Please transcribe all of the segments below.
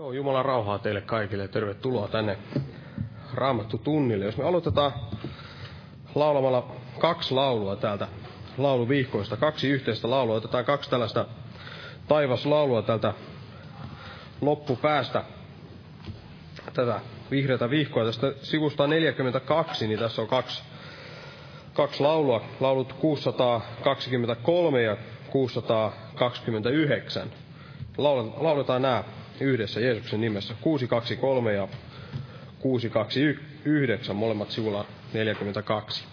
Joo, Jumalan rauhaa teille kaikille ja tervetuloa tänne Raamattu tunnille. Jos me aloitetaan laulamalla kaksi laulua täältä lauluvihkoista, kaksi yhteistä laulua, otetaan kaksi tällaista taivaslaulua tältä loppupäästä tätä vihreätä vihkoa. Tästä sivusta 42, niin tässä on kaksi, kaksi laulua, laulut 623 ja 629. Lauletaan nämä yhdessä Jeesuksen nimessä. 623 ja 629, molemmat sivulla 42.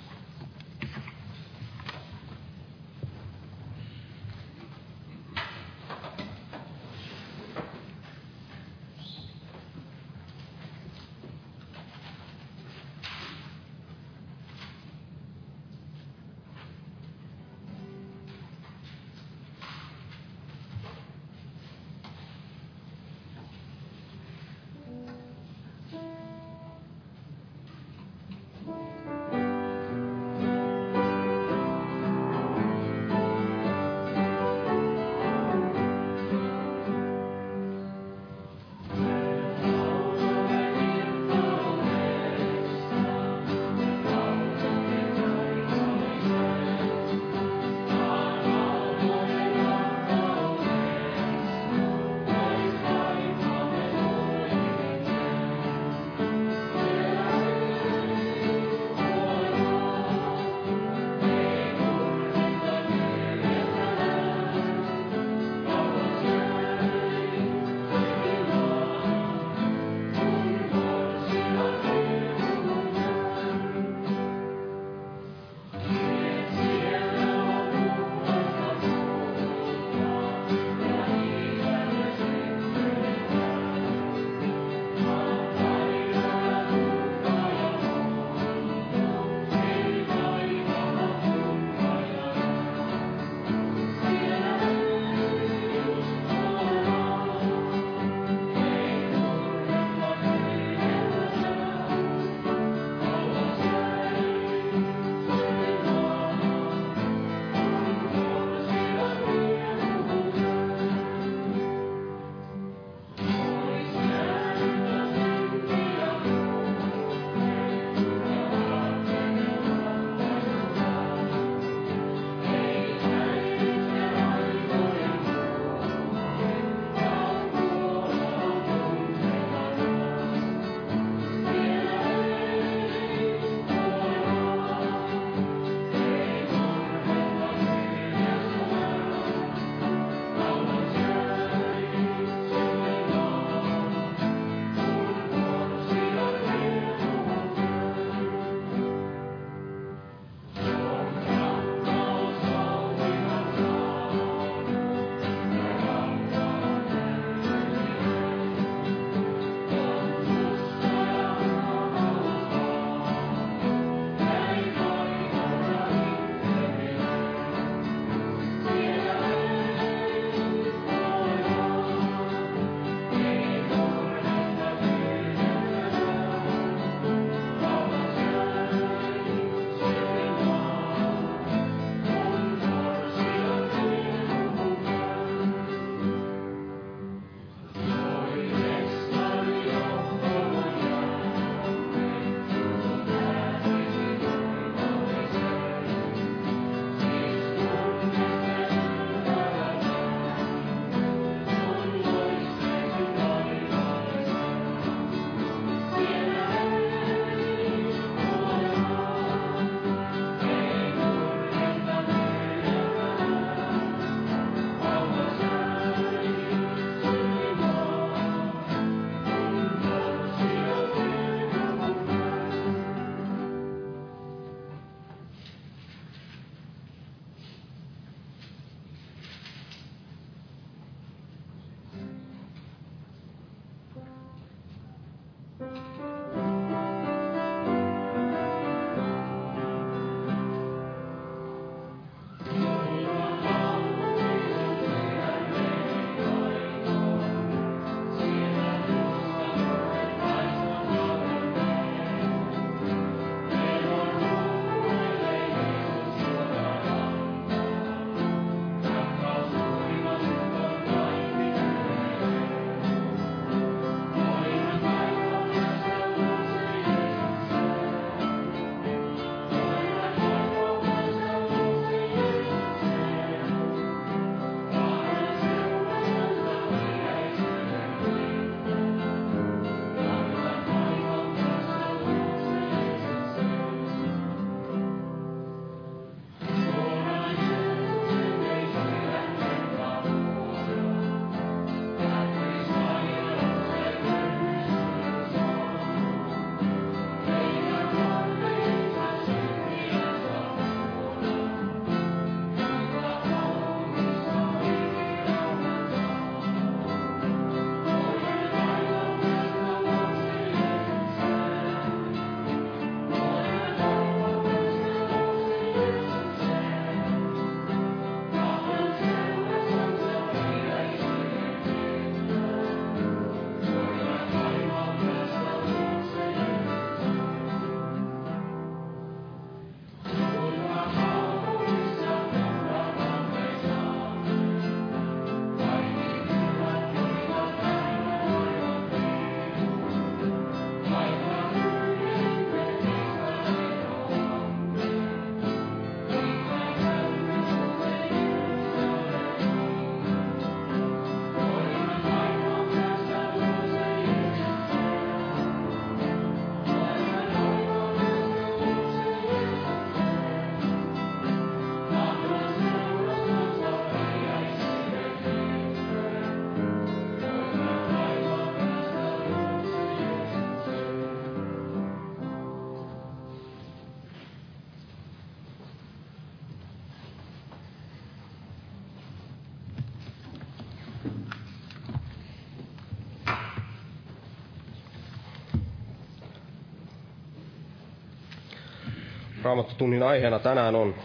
raamattotunnin aiheena tänään on,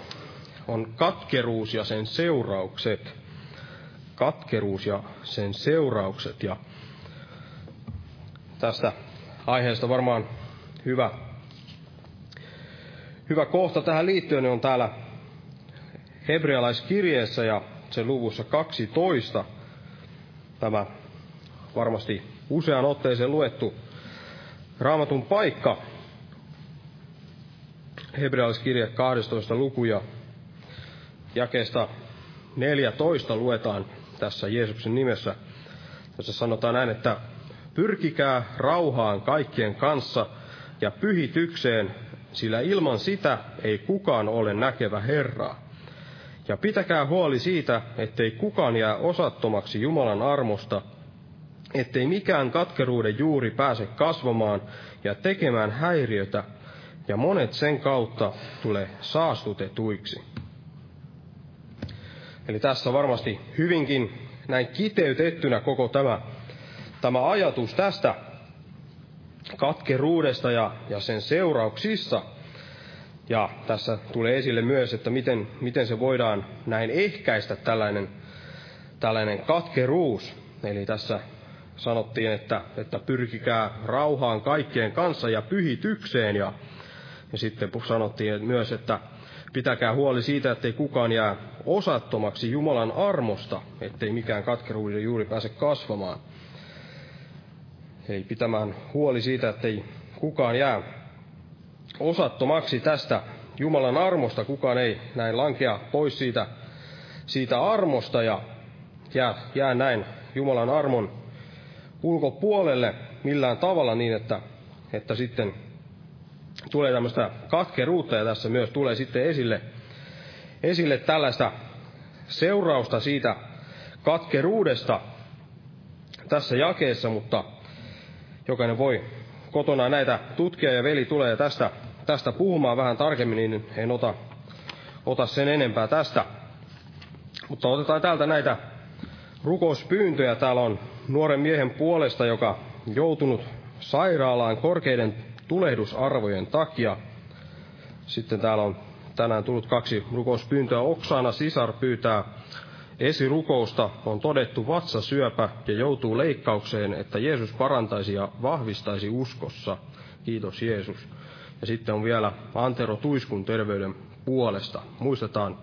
on katkeruus ja sen seuraukset. Katkeruus ja sen seuraukset. Ja tästä aiheesta varmaan hyvä, hyvä kohta tähän liittyen on täällä hebrealaiskirjeessä ja sen luvussa 12. Tämä varmasti usean otteeseen luettu raamatun paikka. Hebrealaiskirje 12 luku ja jakeesta 14 luetaan tässä Jeesuksen nimessä. Tässä sanotaan näin, että pyrkikää rauhaan kaikkien kanssa ja pyhitykseen, sillä ilman sitä ei kukaan ole näkevä Herraa. Ja pitäkää huoli siitä, ettei kukaan jää osattomaksi Jumalan armosta, ettei mikään katkeruuden juuri pääse kasvamaan ja tekemään häiriötä, ja monet sen kautta tulee saastutetuiksi. Eli tässä varmasti hyvinkin näin kiteytettynä koko tämä, tämä ajatus tästä katkeruudesta ja, ja sen seurauksissa. Ja tässä tulee esille myös, että miten, miten se voidaan näin ehkäistä tällainen, tällainen katkeruus. Eli tässä sanottiin, että, että pyrkikää rauhaan kaikkien kanssa ja pyhitykseen. Ja, ja sitten sanottiin myös, että pitäkää huoli siitä, ettei kukaan jää osattomaksi Jumalan armosta, ettei mikään katkeruuden juuri pääse kasvamaan. Eli pitämään huoli siitä, ettei kukaan jää osattomaksi tästä Jumalan armosta, kukaan ei näin lankea pois siitä, siitä armosta ja jää, jää näin Jumalan armon ulkopuolelle millään tavalla niin, että, että sitten tulee tämmöistä katkeruutta ja tässä myös tulee sitten esille, esille tällaista seurausta siitä katkeruudesta tässä jakeessa, mutta jokainen voi kotona näitä tutkia ja veli tulee tästä, tästä puhumaan vähän tarkemmin, niin en ota, ota sen enempää tästä. Mutta otetaan täältä näitä rukouspyyntöjä. Täällä on nuoren miehen puolesta, joka joutunut sairaalaan korkeiden tulehdusarvojen takia. Sitten täällä on tänään tullut kaksi rukouspyyntöä. Oksana sisar pyytää esirukousta, on todettu vatsasyöpä ja joutuu leikkaukseen, että Jeesus parantaisi ja vahvistaisi uskossa. Kiitos Jeesus. Ja sitten on vielä Antero Tuiskun terveyden puolesta. Muistetaan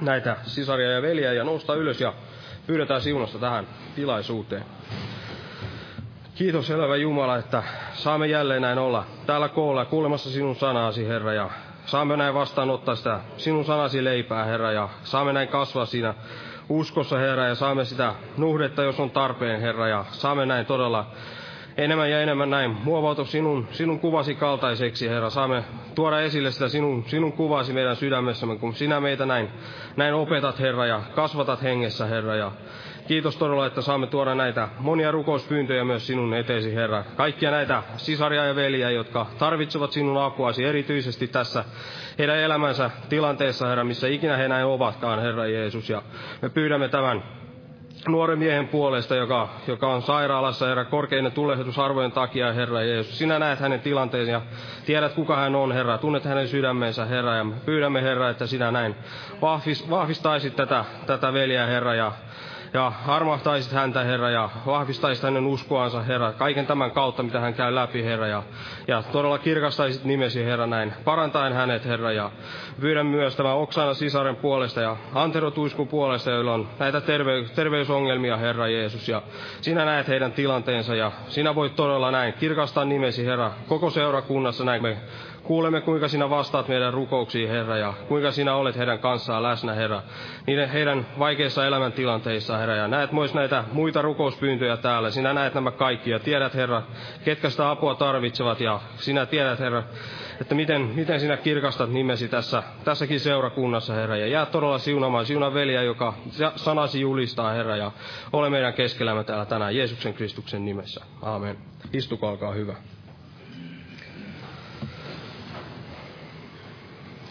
näitä sisaria ja veliä ja nousta ylös ja pyydetään siunosta tähän tilaisuuteen. Kiitos elävä Jumala, että saamme jälleen näin olla täällä koolla kuulemassa sinun sanaasi, Herra, ja saamme näin vastaanottaa sitä sinun sanasi leipää, Herra, ja saamme näin kasvaa siinä uskossa, Herra, ja saamme sitä nuhdetta, jos on tarpeen, Herra, ja saamme näin todella enemmän ja enemmän näin muovautua sinun, sinun kuvasi kaltaiseksi, Herra. Saamme tuoda esille sitä sinun, sinun kuvasi meidän sydämessämme, kun sinä meitä näin, näin opetat, Herra, ja kasvatat hengessä, Herra. Ja kiitos todella, että saamme tuoda näitä monia rukouspyyntöjä myös sinun eteesi, Herra. Kaikkia näitä sisaria ja veliä, jotka tarvitsevat sinun apuasi erityisesti tässä heidän elämänsä tilanteessa, Herra, missä ikinä he näin ovatkaan, Herra Jeesus. Ja me pyydämme tämän nuoren miehen puolesta, joka, joka on sairaalassa, Herra, korkeinen tulehdusarvojen takia, Herra Jeesus. Sinä näet hänen tilanteensa ja tiedät, kuka hän on, Herra. Tunnet hänen sydämensä, Herra, ja pyydämme, Herra, että sinä näin vahvistaisit tätä, tätä veljeä, Herra, ja ja armahtaisit häntä, Herra, ja vahvistaisit hänen uskoansa, Herra, kaiken tämän kautta, mitä hän käy läpi, Herra, ja, ja todella kirkastaisit nimesi, Herra, näin, parantaen hänet, Herra, ja pyydän myös tämän Oksana sisaren puolesta ja Antero Tuiskun puolesta, joilla on näitä terve, terveysongelmia, Herra Jeesus, ja sinä näet heidän tilanteensa, ja sinä voit todella näin kirkastaa nimesi, Herra, koko seurakunnassa, näin me Kuulemme, kuinka sinä vastaat meidän rukouksiin, Herra, ja kuinka sinä olet heidän kanssaan läsnä, Herra, niiden heidän vaikeissa elämäntilanteissa, Herra, ja näet myös näitä muita rukouspyyntöjä täällä. Sinä näet nämä kaikki ja tiedät, Herra, ketkä sitä apua tarvitsevat, ja sinä tiedät, Herra, että miten, miten sinä kirkastat nimesi tässä, tässäkin seurakunnassa, Herra, ja jää todella siunamaan, siuna veliä, joka sanasi julistaa, Herra, ja ole meidän keskellämme täällä tänään Jeesuksen Kristuksen nimessä. Aamen. Istukaa, olkaa hyvä.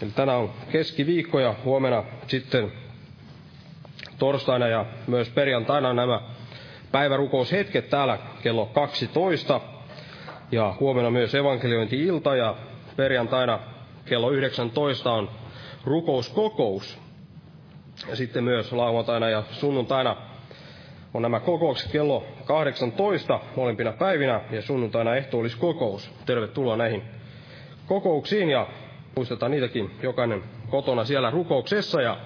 Eli tänään on keskiviikko ja huomenna sitten torstaina ja myös perjantaina nämä päivärukoushetket täällä kello 12. Ja huomenna myös evankeliointi-ilta ja perjantaina kello 19 on rukouskokous. Ja sitten myös lauantaina ja sunnuntaina on nämä kokoukset kello 18 molempina päivinä ja sunnuntaina kokous. Tervetuloa näihin kokouksiin ja muistetaan niitäkin jokainen kotona siellä rukouksessa. Ja,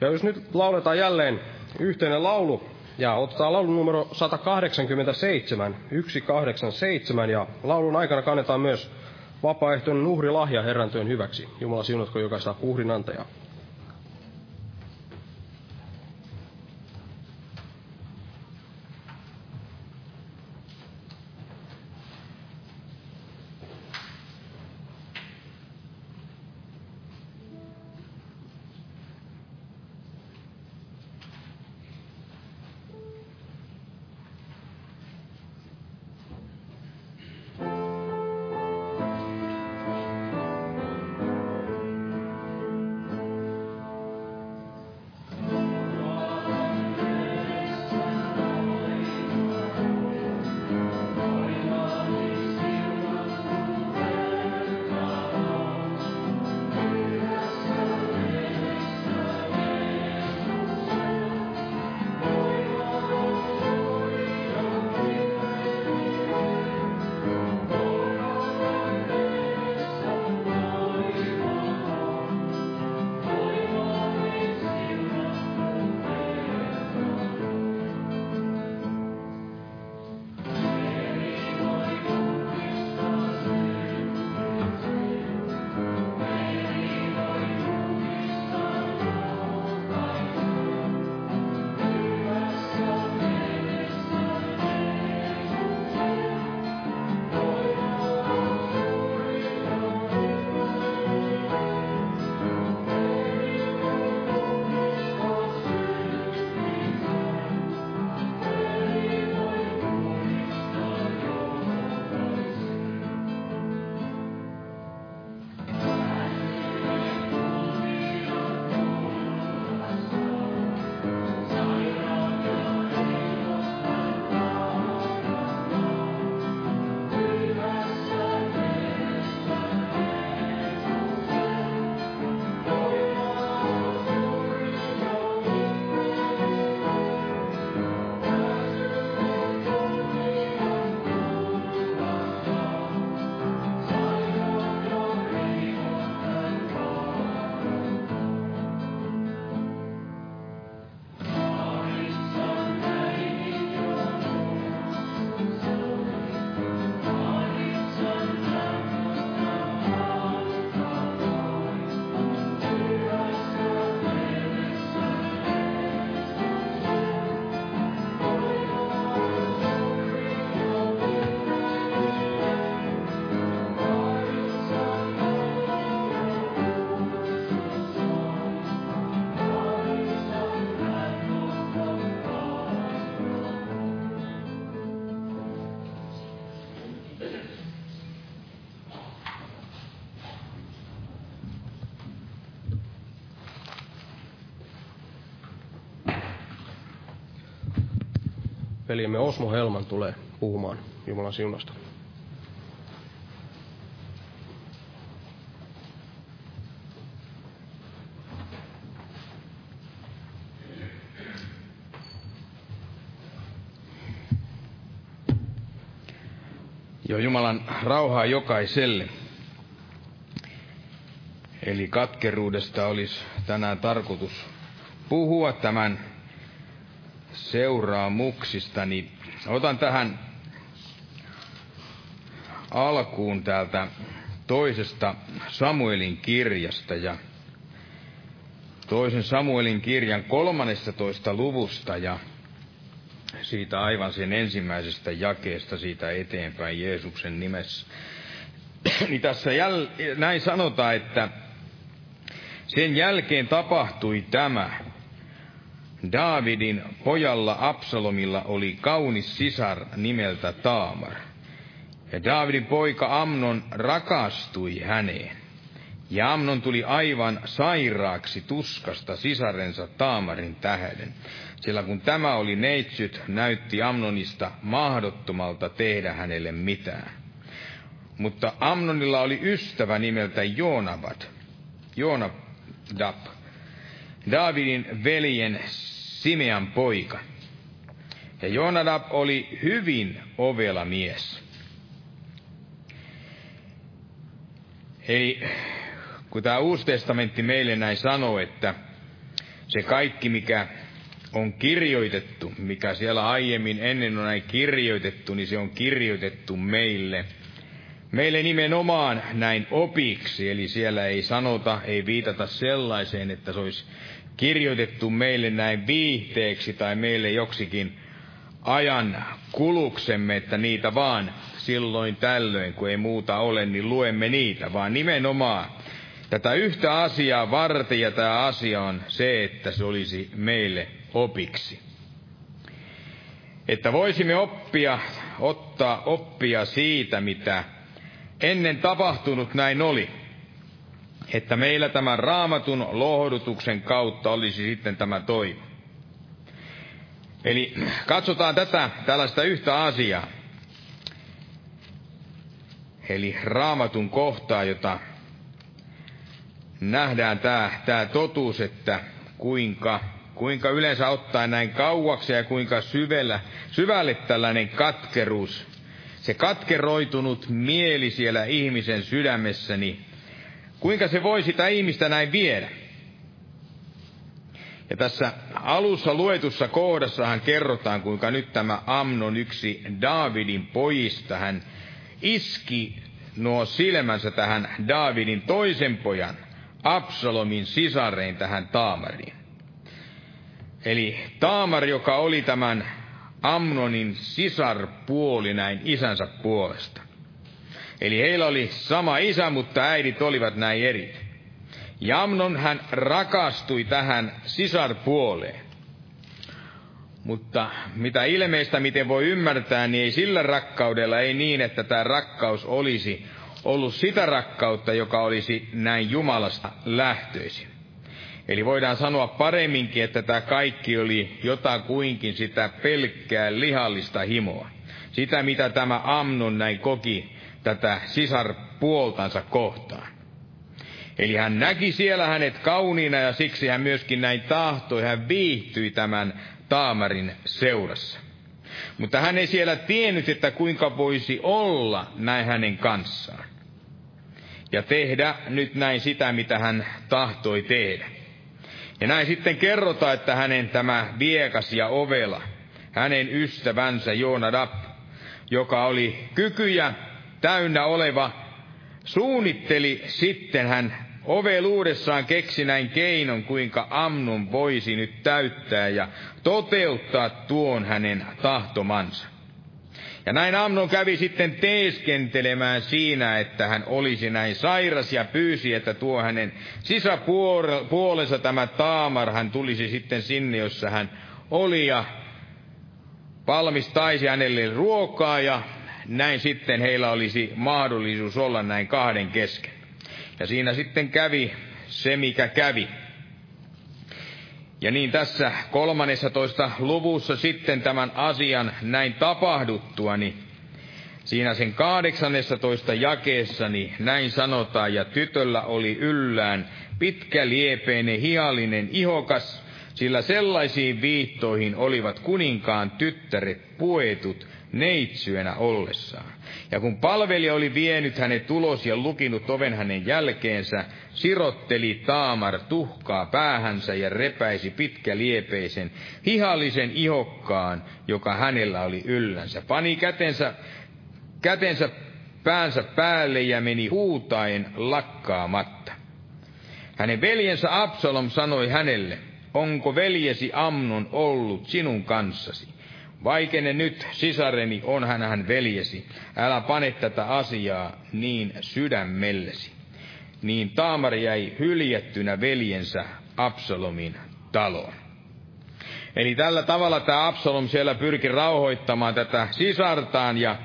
ja jos nyt lauletaan jälleen yhteinen laulu, ja otetaan laulun numero 187, 187, ja laulun aikana kannetaan myös vapaaehtoinen uhrilahja Herran työn hyväksi. Jumala siunatko jokaista uhrinantajaa. Velimme Osmo Helman tulee puhumaan Jumalan siunasta. Jo Jumalan rauhaa jokaiselle. Eli katkeruudesta olisi tänään tarkoitus puhua tämän seuraamuksista, niin otan tähän alkuun täältä toisesta Samuelin kirjasta ja toisen Samuelin kirjan 13 luvusta ja siitä aivan sen ensimmäisestä jakeesta siitä eteenpäin Jeesuksen nimessä. niin tässä jäl- näin sanotaan, että sen jälkeen tapahtui tämä, Daavidin pojalla Absalomilla oli kaunis sisar nimeltä Taamar. Ja Daavidin poika Amnon rakastui häneen. Ja Amnon tuli aivan sairaaksi tuskasta sisarensa Taamarin tähden, sillä kun tämä oli neitsyt, näytti Amnonista mahdottomalta tehdä hänelle mitään. Mutta Amnonilla oli ystävä nimeltä Joonabad, Joonadab, Davidin veljen Simean poika. Ja Joonadab oli hyvin ovela mies. Eli kun tämä Uusi testamentti meille näin sanoo, että se kaikki, mikä on kirjoitettu, mikä siellä aiemmin ennen on näin kirjoitettu, niin se on kirjoitettu meille. Meille nimenomaan näin opiksi, eli siellä ei sanota, ei viitata sellaiseen, että se olisi kirjoitettu meille näin viihteeksi tai meille joksikin ajan kuluksemme, että niitä vaan silloin tällöin, kun ei muuta ole, niin luemme niitä, vaan nimenomaan tätä yhtä asiaa varten, ja tämä asia on se, että se olisi meille opiksi. Että voisimme oppia, ottaa oppia siitä, mitä ennen tapahtunut näin oli. Että meillä tämän raamatun lohdutuksen kautta olisi sitten tämä toivo. Eli katsotaan tätä tällaista yhtä asiaa. Eli raamatun kohtaa, jota nähdään tämä, tämä totuus, että kuinka, kuinka yleensä ottaa näin kauaksi ja kuinka syvällä, syvälle tällainen katkeruus, se katkeroitunut mieli siellä ihmisen sydämessä, niin kuinka se voi sitä ihmistä näin viedä. Ja tässä alussa luetussa kohdassahan kerrotaan, kuinka nyt tämä Amnon yksi Daavidin pojista, hän iski nuo silmänsä tähän Daavidin toisen pojan, Absalomin sisareen tähän Taamariin. Eli Taamar, joka oli tämän Amnonin sisarpuoli näin isänsä puolesta. Eli heillä oli sama isä, mutta äidit olivat näin eri. Ja Amnon hän rakastui tähän sisarpuoleen. Mutta mitä ilmeistä, miten voi ymmärtää, niin ei sillä rakkaudella, ei niin, että tämä rakkaus olisi ollut sitä rakkautta, joka olisi näin Jumalasta lähtöisin. Eli voidaan sanoa paremminkin, että tämä kaikki oli jotakuinkin sitä pelkkää lihallista himoa. Sitä, mitä tämä Amnon näin koki tätä sisarpuoltansa kohtaan. Eli hän näki siellä hänet kauniina ja siksi hän myöskin näin tahtoi, hän viihtyi tämän Taamarin seurassa. Mutta hän ei siellä tiennyt, että kuinka voisi olla näin hänen kanssaan. Ja tehdä nyt näin sitä, mitä hän tahtoi tehdä. Ja näin sitten kerrotaan, että hänen tämä viekas ja ovela, hänen ystävänsä Joonadab, joka oli kykyjä täynnä oleva, suunnitteli sitten hän Oveluudessaan keksi näin keinon, kuinka Amnon voisi nyt täyttää ja toteuttaa tuon hänen tahtomansa. Ja näin Amnon kävi sitten teeskentelemään siinä, että hän olisi näin sairas ja pyysi, että tuo hänen sisäpuolensa tämä Taamar, hän tulisi sitten sinne, jossa hän oli ja valmistaisi hänelle ruokaa ja näin sitten heillä olisi mahdollisuus olla näin kahden kesken. Ja siinä sitten kävi se, mikä kävi. Ja niin tässä 13. luvussa sitten tämän asian näin tapahduttua, niin siinä sen 18. jakeessa, niin näin sanotaan, ja tytöllä oli yllään pitkä liepeinen hiallinen ihokas, sillä sellaisiin viittoihin olivat kuninkaan tyttäret puetut neitsyönä ollessaan. Ja kun palvelija oli vienyt hänet ulos ja lukinut oven hänen jälkeensä, sirotteli Taamar tuhkaa päähänsä ja repäisi pitkä liepeisen hihallisen ihokkaan, joka hänellä oli yllänsä. Pani kätensä, kätensä päänsä päälle ja meni huutaen lakkaamatta. Hänen veljensä Absalom sanoi hänelle, onko veljesi Amnon ollut sinun kanssasi? Vaikene nyt, sisareni, on hän hän veljesi. Älä pane tätä asiaa niin sydämellesi. Niin Taamar jäi hyljettynä veljensä Absalomin taloon. Eli tällä tavalla tämä Absalom siellä pyrki rauhoittamaan tätä sisartaan ja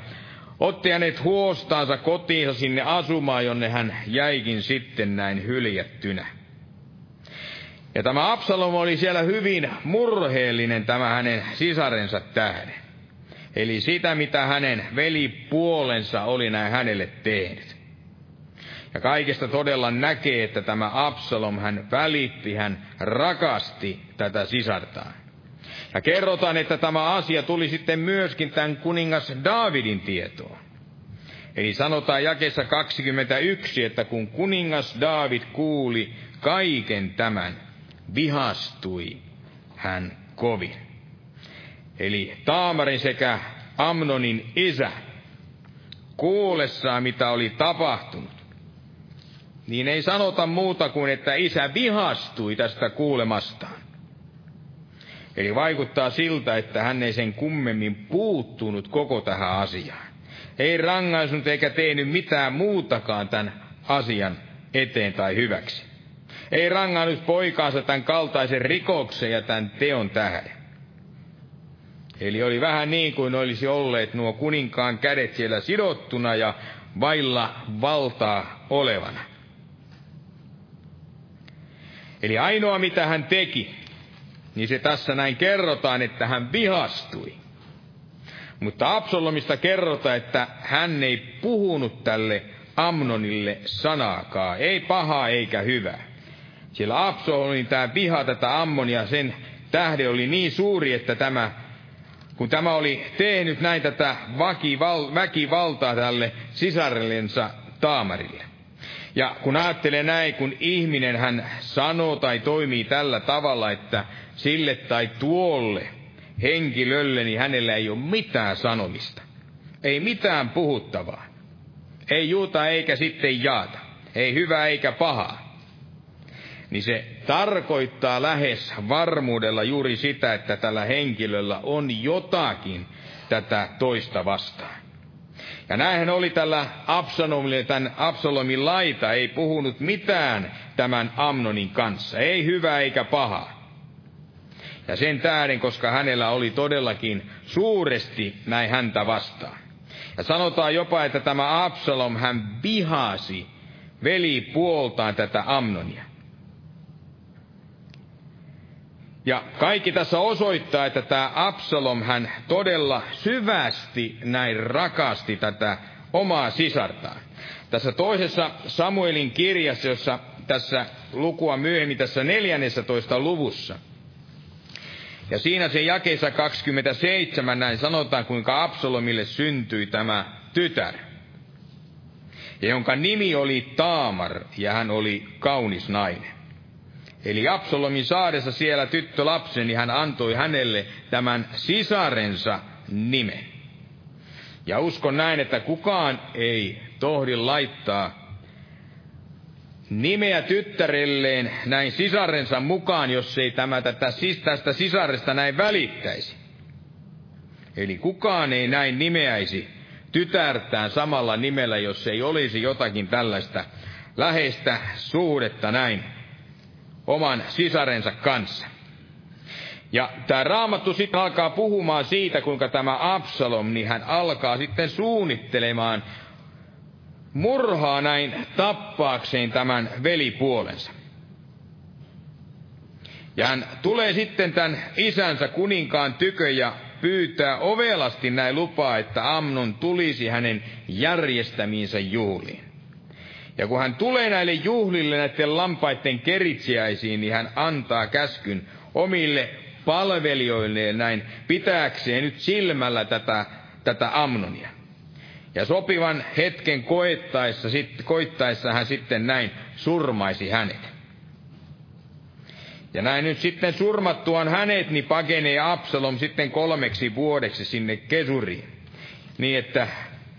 otti hänet huostaansa kotiinsa sinne asumaan, jonne hän jäikin sitten näin hyljettynä. Ja tämä Absalom oli siellä hyvin murheellinen tämä hänen sisarensa tähden. Eli sitä, mitä hänen velipuolensa oli näin hänelle tehnyt. Ja kaikesta todella näkee, että tämä Absalom, hän välitti, hän rakasti tätä sisartaan. Ja kerrotaan, että tämä asia tuli sitten myöskin tämän kuningas Davidin tietoon. Eli sanotaan jakessa 21, että kun kuningas David kuuli kaiken tämän, vihastui hän kovin. Eli Taamarin sekä Amnonin isä, kuullessaan mitä oli tapahtunut, niin ei sanota muuta kuin, että isä vihastui tästä kuulemastaan. Eli vaikuttaa siltä, että hän ei sen kummemmin puuttunut koko tähän asiaan. Ei rangaisunut eikä tehnyt mitään muutakaan tämän asian eteen tai hyväksi. Ei rangannut poikaansa tämän kaltaisen rikoksen ja tämän teon tähden. Eli oli vähän niin kuin olisi olleet nuo kuninkaan kädet siellä sidottuna ja vailla valtaa olevana. Eli ainoa mitä hän teki, niin se tässä näin kerrotaan, että hän vihastui. Mutta Absalomista kerrotaan, että hän ei puhunut tälle Amnonille sanaakaan, ei pahaa eikä hyvää. Sillä Absalomin tämä viha tätä Ammonia sen tähde oli niin suuri, että tämä, kun tämä oli tehnyt näin tätä väkival, väkivaltaa tälle sisarellensa Taamarille. Ja kun ajattelee näin, kun ihminen hän sanoo tai toimii tällä tavalla, että sille tai tuolle henkilölle, niin hänellä ei ole mitään sanomista. Ei mitään puhuttavaa. Ei juuta eikä sitten jaata. Ei hyvää eikä pahaa. Niin se tarkoittaa lähes varmuudella juuri sitä, että tällä henkilöllä on jotakin tätä toista vastaan. Ja näinhän oli tällä Absalomilla, tämän Absalomin laita ei puhunut mitään tämän Amnonin kanssa. Ei hyvää eikä pahaa. Ja sen tähden, koska hänellä oli todellakin suuresti näin häntä vastaan. Ja sanotaan jopa, että tämä Absalom, hän vihasi veli puoltaan tätä Amnonia. Ja kaikki tässä osoittaa, että tämä Absalom hän todella syvästi näin rakasti tätä omaa sisartaan. Tässä toisessa Samuelin kirjassa, jossa tässä lukua myöhemmin tässä 14 luvussa. Ja siinä se jakeessa 27 näin sanotaan, kuinka Absalomille syntyi tämä tytär. Ja jonka nimi oli Taamar, ja hän oli kaunis nainen. Eli Absalomin saadessa siellä tyttö niin hän antoi hänelle tämän sisarensa nimen. Ja uskon näin, että kukaan ei tohdi laittaa nimeä tyttärelleen näin sisarensa mukaan, jos ei tämä tätä, tästä sisaresta näin välittäisi. Eli kukaan ei näin nimeäisi tytärtään samalla nimellä, jos ei olisi jotakin tällaista läheistä suhdetta näin oman sisarensa kanssa. Ja tämä raamattu sitten alkaa puhumaan siitä, kuinka tämä Absalom, niin hän alkaa sitten suunnittelemaan murhaa näin tappaakseen tämän velipuolensa. Ja hän tulee sitten tämän isänsä kuninkaan tykö ja pyytää ovelasti näin lupaa, että Amnon tulisi hänen järjestämiinsä juhliin. Ja kun hän tulee näille juhlille näiden lampaiden keritsiäisiin, niin hän antaa käskyn omille palvelijoilleen näin pitääkseen nyt silmällä tätä, tätä Amnonia. Ja sopivan hetken koettaessa, sit, koittaessa hän sitten näin surmaisi hänet. Ja näin nyt sitten surmattuaan hänet, niin pakenee Absalom sitten kolmeksi vuodeksi sinne Kesuriin. Niin että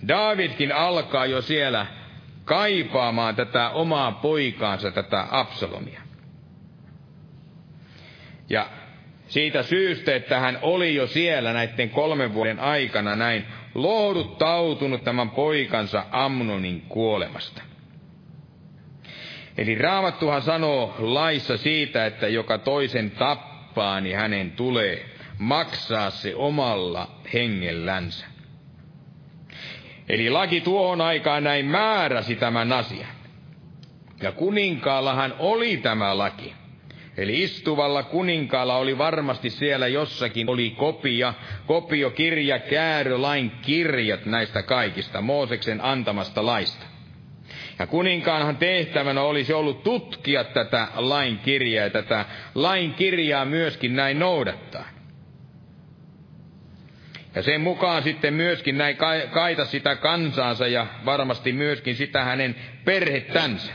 Davidkin alkaa jo siellä kaipaamaan tätä omaa poikaansa, tätä Absalomia. Ja siitä syystä, että hän oli jo siellä näiden kolmen vuoden aikana näin lohduttautunut tämän poikansa Amnonin kuolemasta. Eli Raamattuhan sanoo laissa siitä, että joka toisen tappaa, niin hänen tulee maksaa se omalla hengellänsä. Eli laki tuohon aikaan näin määräsi tämän asian. Ja kuninkaallahan oli tämä laki. Eli istuvalla kuninkaalla oli varmasti siellä jossakin, oli kopia, kopiokirja, käärö, lain kirjat näistä kaikista, Mooseksen antamasta laista. Ja kuninkaanhan tehtävänä olisi ollut tutkia tätä lain kirjaa ja tätä lain kirjaa myöskin näin noudattaa. Ja sen mukaan sitten myöskin näin kaita sitä kansaansa ja varmasti myöskin sitä hänen perhettänsä.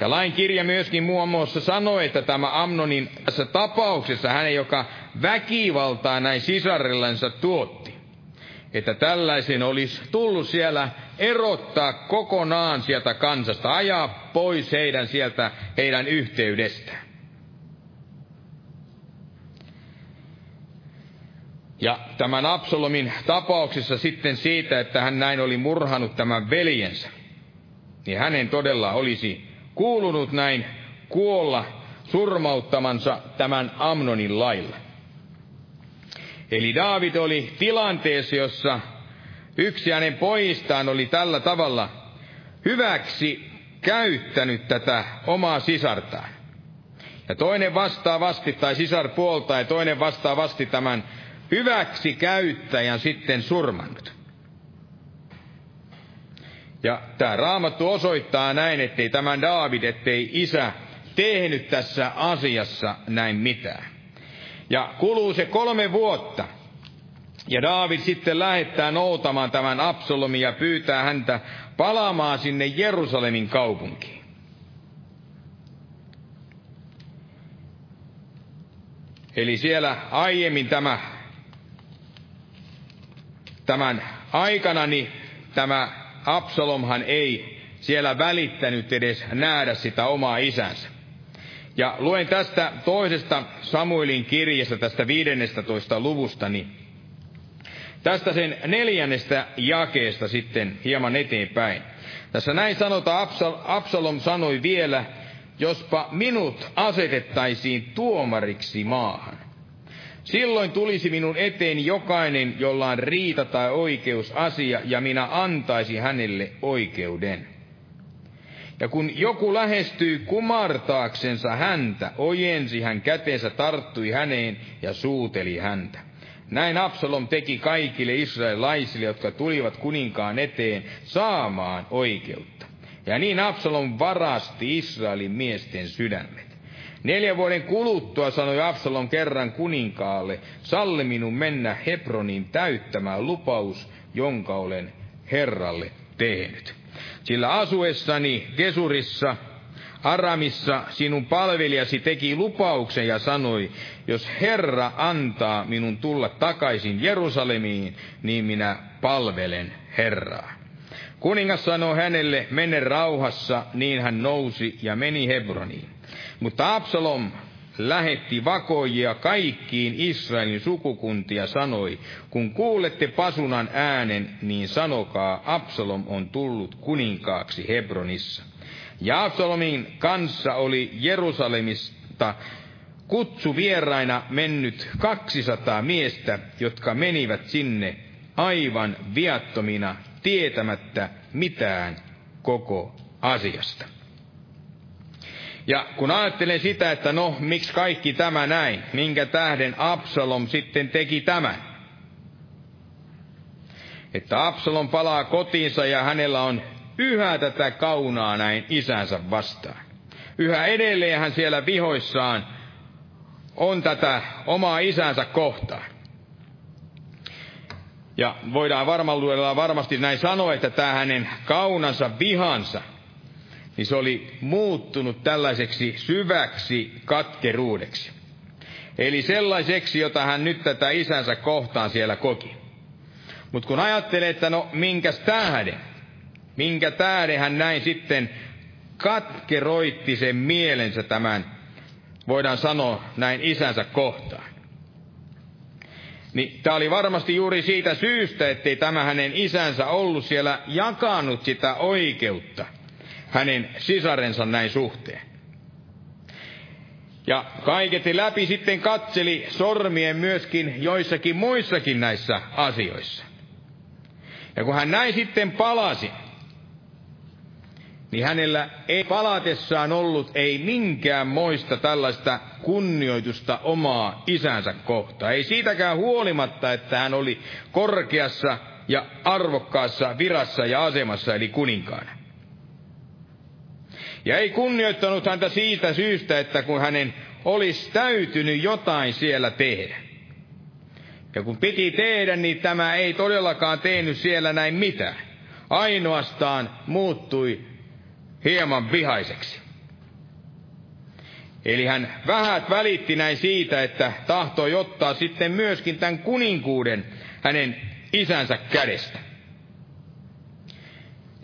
Ja lain kirja myöskin muun muassa sanoi, että tämä Amnonin tässä tapauksessa, hänen joka väkivaltaa näin sisarillensa tuotti, että tällaisen olisi tullut siellä erottaa kokonaan sieltä kansasta, ajaa pois heidän sieltä heidän yhteydestään. Ja tämän Absalomin tapauksessa sitten siitä, että hän näin oli murhanut tämän veljensä, niin hänen todella olisi kuulunut näin kuolla surmauttamansa tämän Amnonin lailla. Eli Daavid oli tilanteessa, jossa yksi hänen pojistaan oli tällä tavalla hyväksi käyttänyt tätä omaa sisartaan. Ja toinen vastaavasti, tai sisar puolta, ja toinen vastaavasti tämän hyväksi käyttäjän sitten surmannut. Ja tämä raamattu osoittaa näin, ettei tämän Daavid, ettei isä tehnyt tässä asiassa näin mitään. Ja kuluu se kolme vuotta. Ja Daavid sitten lähettää noutamaan tämän Absalomin ja pyytää häntä palaamaan sinne Jerusalemin kaupunkiin. Eli siellä aiemmin tämä, tämän aikana niin tämä Absalomhan ei siellä välittänyt edes nähdä sitä omaa isänsä. Ja luen tästä toisesta Samuelin kirjasta, tästä 15 luvusta, niin tästä sen neljännestä jakeesta sitten hieman eteenpäin. Tässä näin sanotaan, Absalom sanoi vielä, jospa minut asetettaisiin tuomariksi maahan. Silloin tulisi minun eteen jokainen, jolla on riita tai oikeusasia, ja minä antaisin hänelle oikeuden. Ja kun joku lähestyi kumartaaksensa häntä, ojensi hän käteensä, tarttui häneen ja suuteli häntä. Näin Absalom teki kaikille israelaisille, jotka tulivat kuninkaan eteen, saamaan oikeutta. Ja niin Absalom varasti Israelin miesten sydämet. Neljän vuoden kuluttua sanoi Absalom kerran kuninkaalle, salli minun mennä Hebroniin täyttämään lupaus, jonka olen Herralle tehnyt. Sillä asuessani Gesurissa, Aramissa sinun palvelijasi teki lupauksen ja sanoi, jos Herra antaa minun tulla takaisin Jerusalemiin, niin minä palvelen Herraa. Kuningas sanoi hänelle, mene rauhassa, niin hän nousi ja meni Hebroniin. Mutta Absalom lähetti vakoijia kaikkiin Israelin sukukuntia sanoi, kun kuulette pasunan äänen, niin sanokaa, Absalom on tullut kuninkaaksi Hebronissa. Ja Absalomin kanssa oli Jerusalemista kutsu vieraina mennyt 200 miestä, jotka menivät sinne aivan viattomina, tietämättä mitään koko asiasta. Ja kun ajattelen sitä, että no, miksi kaikki tämä näin, minkä tähden Absalom sitten teki tämän. Että Absalom palaa kotiinsa ja hänellä on yhä tätä kaunaa näin isänsä vastaan. Yhä edelleen hän siellä vihoissaan on tätä omaa isänsä kohtaan. Ja voidaan varmasti näin sanoa, että tämä hänen kaunansa vihansa – niin se oli muuttunut tällaiseksi syväksi katkeruudeksi. Eli sellaiseksi, jota hän nyt tätä isänsä kohtaan siellä koki. Mutta kun ajattelee, että no minkäs tähden, minkä tähden hän näin sitten katkeroitti sen mielensä tämän, voidaan sanoa näin isänsä kohtaan. Niin tämä oli varmasti juuri siitä syystä, ettei tämä hänen isänsä ollut siellä jakanut sitä oikeutta – hänen sisarensa näin suhteen. Ja kaiketi läpi sitten katseli sormien myöskin joissakin muissakin näissä asioissa. Ja kun hän näin sitten palasi, niin hänellä ei palatessaan ollut ei minkään moista tällaista kunnioitusta omaa isänsä kohtaan. Ei siitäkään huolimatta, että hän oli korkeassa ja arvokkaassa virassa ja asemassa, eli kuninkaana. Ja ei kunnioittanut häntä siitä syystä, että kun hänen olisi täytynyt jotain siellä tehdä. Ja kun piti tehdä, niin tämä ei todellakaan tehnyt siellä näin mitään. Ainoastaan muuttui hieman vihaiseksi. Eli hän vähät välitti näin siitä, että tahtoi ottaa sitten myöskin tämän kuninkuuden hänen isänsä kädestä.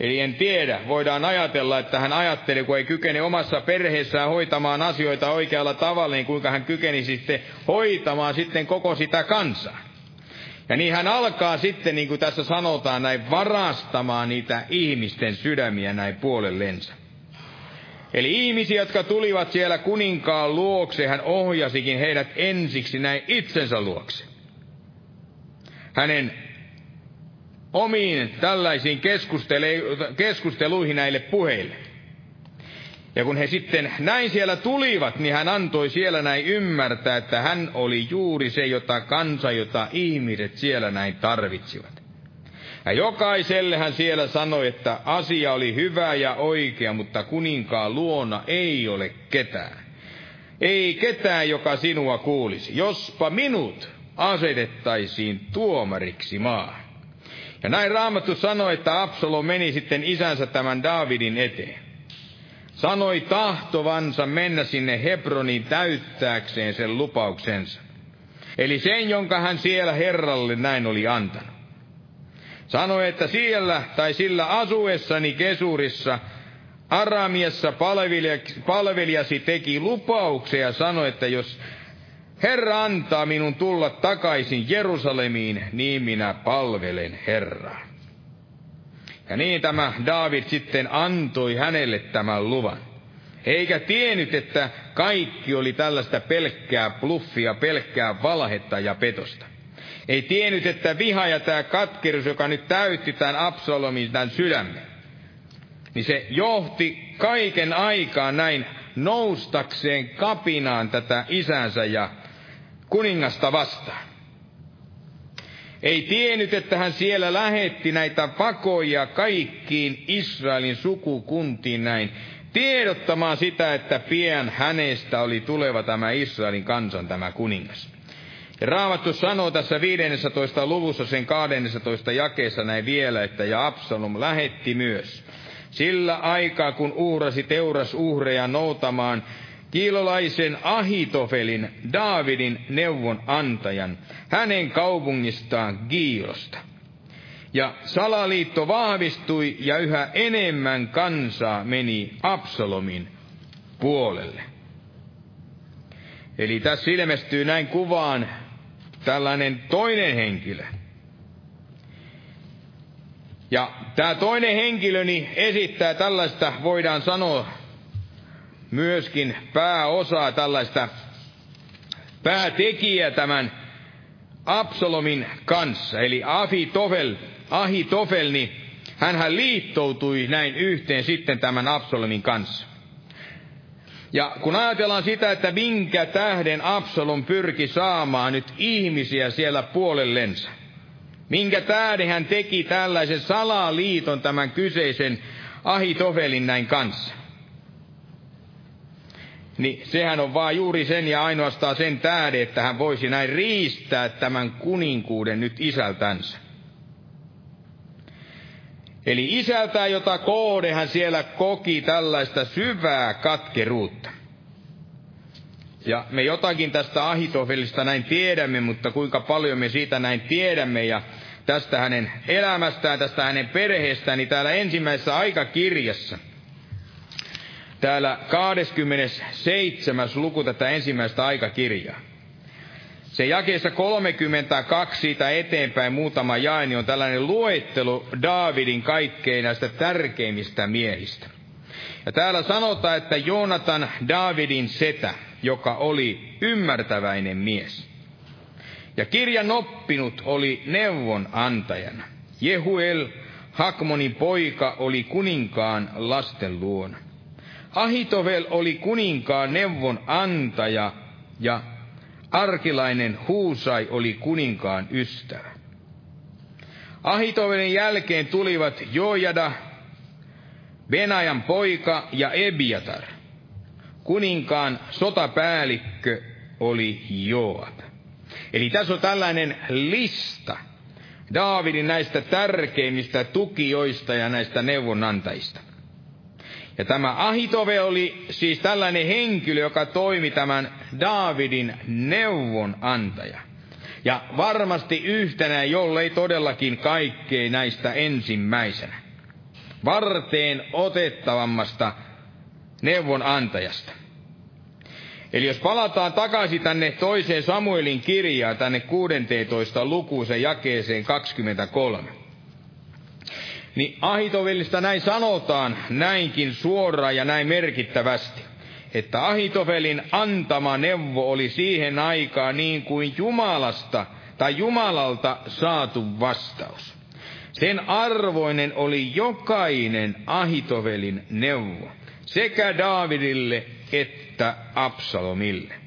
Eli en tiedä, voidaan ajatella, että hän ajatteli, kun ei kykene omassa perheessään hoitamaan asioita oikealla tavalla, niin kuinka hän kykeni sitten hoitamaan sitten koko sitä kansaa. Ja niin hän alkaa sitten, niin kuin tässä sanotaan, näin varastamaan niitä ihmisten sydämiä näin puolellensa. Eli ihmisiä, jotka tulivat siellä kuninkaan luokse, hän ohjasikin heidät ensiksi näin itsensä luokse. Hänen omiin tällaisiin keskusteluihin näille puheille. Ja kun he sitten näin siellä tulivat, niin hän antoi siellä näin ymmärtää, että hän oli juuri se, jota kansa, jota ihmiset siellä näin tarvitsivat. Ja jokaiselle hän siellä sanoi, että asia oli hyvä ja oikea, mutta kuninkaan luona ei ole ketään. Ei ketään, joka sinua kuulisi, jospa minut asetettaisiin tuomariksi maahan. Ja näin Raamattu sanoi, että Absalom meni sitten isänsä tämän Daavidin eteen. Sanoi tahtovansa mennä sinne Hebroniin täyttääkseen sen lupauksensa. Eli sen, jonka hän siellä Herralle näin oli antanut. Sanoi, että siellä tai sillä asuessani Kesurissa Aramiassa palvelijasi teki lupauksia ja sanoi, että jos Herra antaa minun tulla takaisin Jerusalemiin, niin minä palvelen Herraa. Ja niin tämä David sitten antoi hänelle tämän luvan. Eikä tiennyt, että kaikki oli tällaista pelkkää bluffia, pelkkää valhetta ja petosta. Ei tiennyt, että viha ja tämä katkerus, joka nyt täytti tämän Absalomin tämän sydämen, niin se johti kaiken aikaa näin noustakseen kapinaan tätä isänsä ja kuningasta vastaan. Ei tiennyt, että hän siellä lähetti näitä pakoja kaikkiin Israelin sukukuntiin näin, tiedottamaan sitä, että pian hänestä oli tuleva tämä Israelin kansan tämä kuningas. Ja Raamattu sanoo tässä 15. luvussa sen 12. jakeessa näin vielä, että ja Absalom lähetti myös. Sillä aikaa, kun uhrasi teuras uhreja noutamaan kiilolaisen Ahitofelin, Daavidin neuvon antajan, hänen kaupungistaan Giilosta. Ja salaliitto vahvistui ja yhä enemmän kansaa meni Absalomin puolelle. Eli tässä ilmestyy näin kuvaan tällainen toinen henkilö. Ja tämä toinen henkilöni esittää tällaista, voidaan sanoa, myöskin pääosaa tällaista päätekijä tämän Absalomin kanssa, eli Ahitofel, Ahitofel, niin hän liittoutui näin yhteen sitten tämän Absalomin kanssa. Ja kun ajatellaan sitä, että minkä tähden Absalom pyrki saamaan nyt ihmisiä siellä puolellensa, minkä tähden hän teki tällaisen salaliiton tämän kyseisen Ahitofelin näin kanssa, niin sehän on vaan juuri sen ja ainoastaan sen tähden, että hän voisi näin riistää tämän kuninkuuden nyt isältänsä. Eli isältään, jota koode hän siellä koki tällaista syvää katkeruutta. Ja me jotakin tästä Ahitofelista näin tiedämme, mutta kuinka paljon me siitä näin tiedämme ja tästä hänen elämästään, tästä hänen perheestään, niin täällä ensimmäisessä aikakirjassa – täällä 27. luku tätä ensimmäistä aikakirjaa. Se jakeessa 32 siitä eteenpäin muutama jae, niin on tällainen luettelo Daavidin kaikkein näistä tärkeimmistä miehistä. Ja täällä sanotaan, että Joonatan Daavidin setä, joka oli ymmärtäväinen mies. Ja kirjan oppinut oli neuvon antajana. Jehuel Hakmonin poika, oli kuninkaan lasten luona. Ahitovel oli kuninkaan neuvon antaja ja arkilainen Huusai oli kuninkaan ystävä. Ahitovelin jälkeen tulivat Joojada, Benajan poika ja Ebiatar. Kuninkaan sotapäällikkö oli Joab. Eli tässä on tällainen lista Daavidin näistä tärkeimmistä tukijoista ja näistä neuvonantajista. Ja tämä Ahitove oli siis tällainen henkilö, joka toimi tämän Daavidin neuvonantaja. Ja varmasti yhtenä, jollei todellakin kaikkein näistä ensimmäisenä. Varteen otettavammasta neuvonantajasta. Eli jos palataan takaisin tänne toiseen Samuelin kirjaan, tänne 16 lukuisen jakeeseen 23, niin Ahitovelista näin sanotaan näinkin suoraan ja näin merkittävästi, että Ahitovelin antama neuvo oli siihen aikaan niin kuin Jumalasta tai Jumalalta saatu vastaus. Sen arvoinen oli jokainen Ahitovelin neuvo, sekä Daavidille että Absalomille.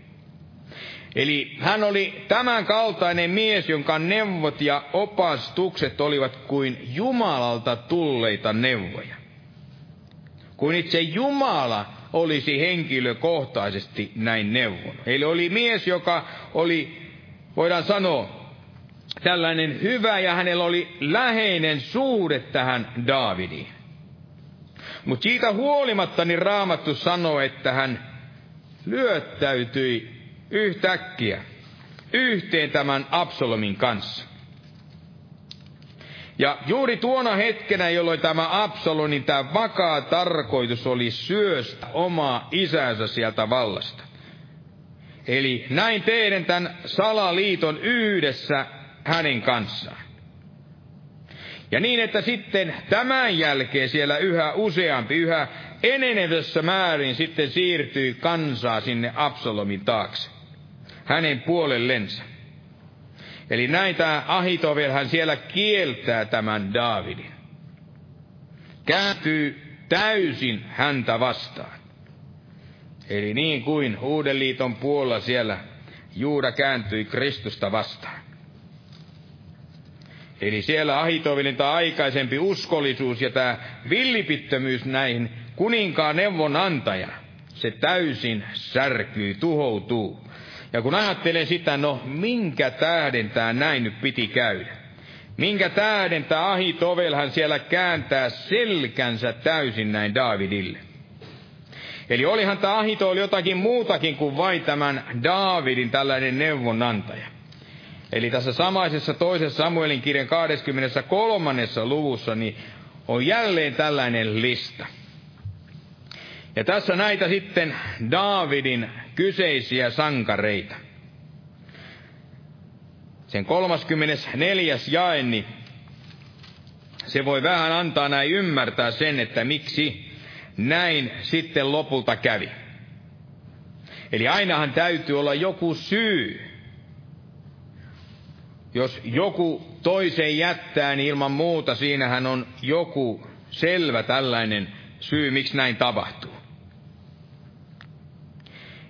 Eli hän oli tämän kaltainen mies, jonka neuvot ja opastukset olivat kuin Jumalalta tulleita neuvoja. Kuin itse Jumala olisi henkilökohtaisesti näin neuvon. Eli oli mies, joka oli, voidaan sanoa, tällainen hyvä ja hänellä oli läheinen suhde tähän Daavidiin. Mutta siitä huolimatta niin Raamattu sanoo, että hän lyöttäytyi yhtäkkiä yhteen tämän Absalomin kanssa. Ja juuri tuona hetkenä, jolloin tämä Absalonin tämä vakaa tarkoitus oli syöstä omaa isänsä sieltä vallasta. Eli näin teidän tämän salaliiton yhdessä hänen kanssaan. Ja niin, että sitten tämän jälkeen siellä yhä useampi, yhä enenevässä määrin sitten siirtyi kansaa sinne Absalomin taakse. Hänen puolellensa. Eli näin tämä Ahitovel hän siellä kieltää tämän Daavidin. Kääntyy täysin häntä vastaan. Eli niin kuin Uuden liiton puolella siellä Juuda kääntyi Kristusta vastaan. Eli siellä Ahitovelin tämä aikaisempi uskollisuus ja tämä villipittömyys näihin kuninkaan neuvonantaja, se täysin särkyy, tuhoutuu. Ja kun ajattelen sitä, no minkä tähden tämä näin nyt piti käydä? Minkä tähden tämä Ahitovelhan siellä kääntää selkänsä täysin näin Daavidille? Eli olihan tämä Ahito oli jotakin muutakin kuin vain tämän Daavidin tällainen neuvonantaja. Eli tässä samaisessa toisessa Samuelin kirjan 23. luvussa niin on jälleen tällainen lista. Ja tässä näitä sitten Daavidin kyseisiä sankareita. Sen 34. jae, niin se voi vähän antaa näin ymmärtää sen, että miksi näin sitten lopulta kävi. Eli ainahan täytyy olla joku syy, jos joku toisen jättää, niin ilman muuta siinähän on joku selvä tällainen syy, miksi näin tapahtuu.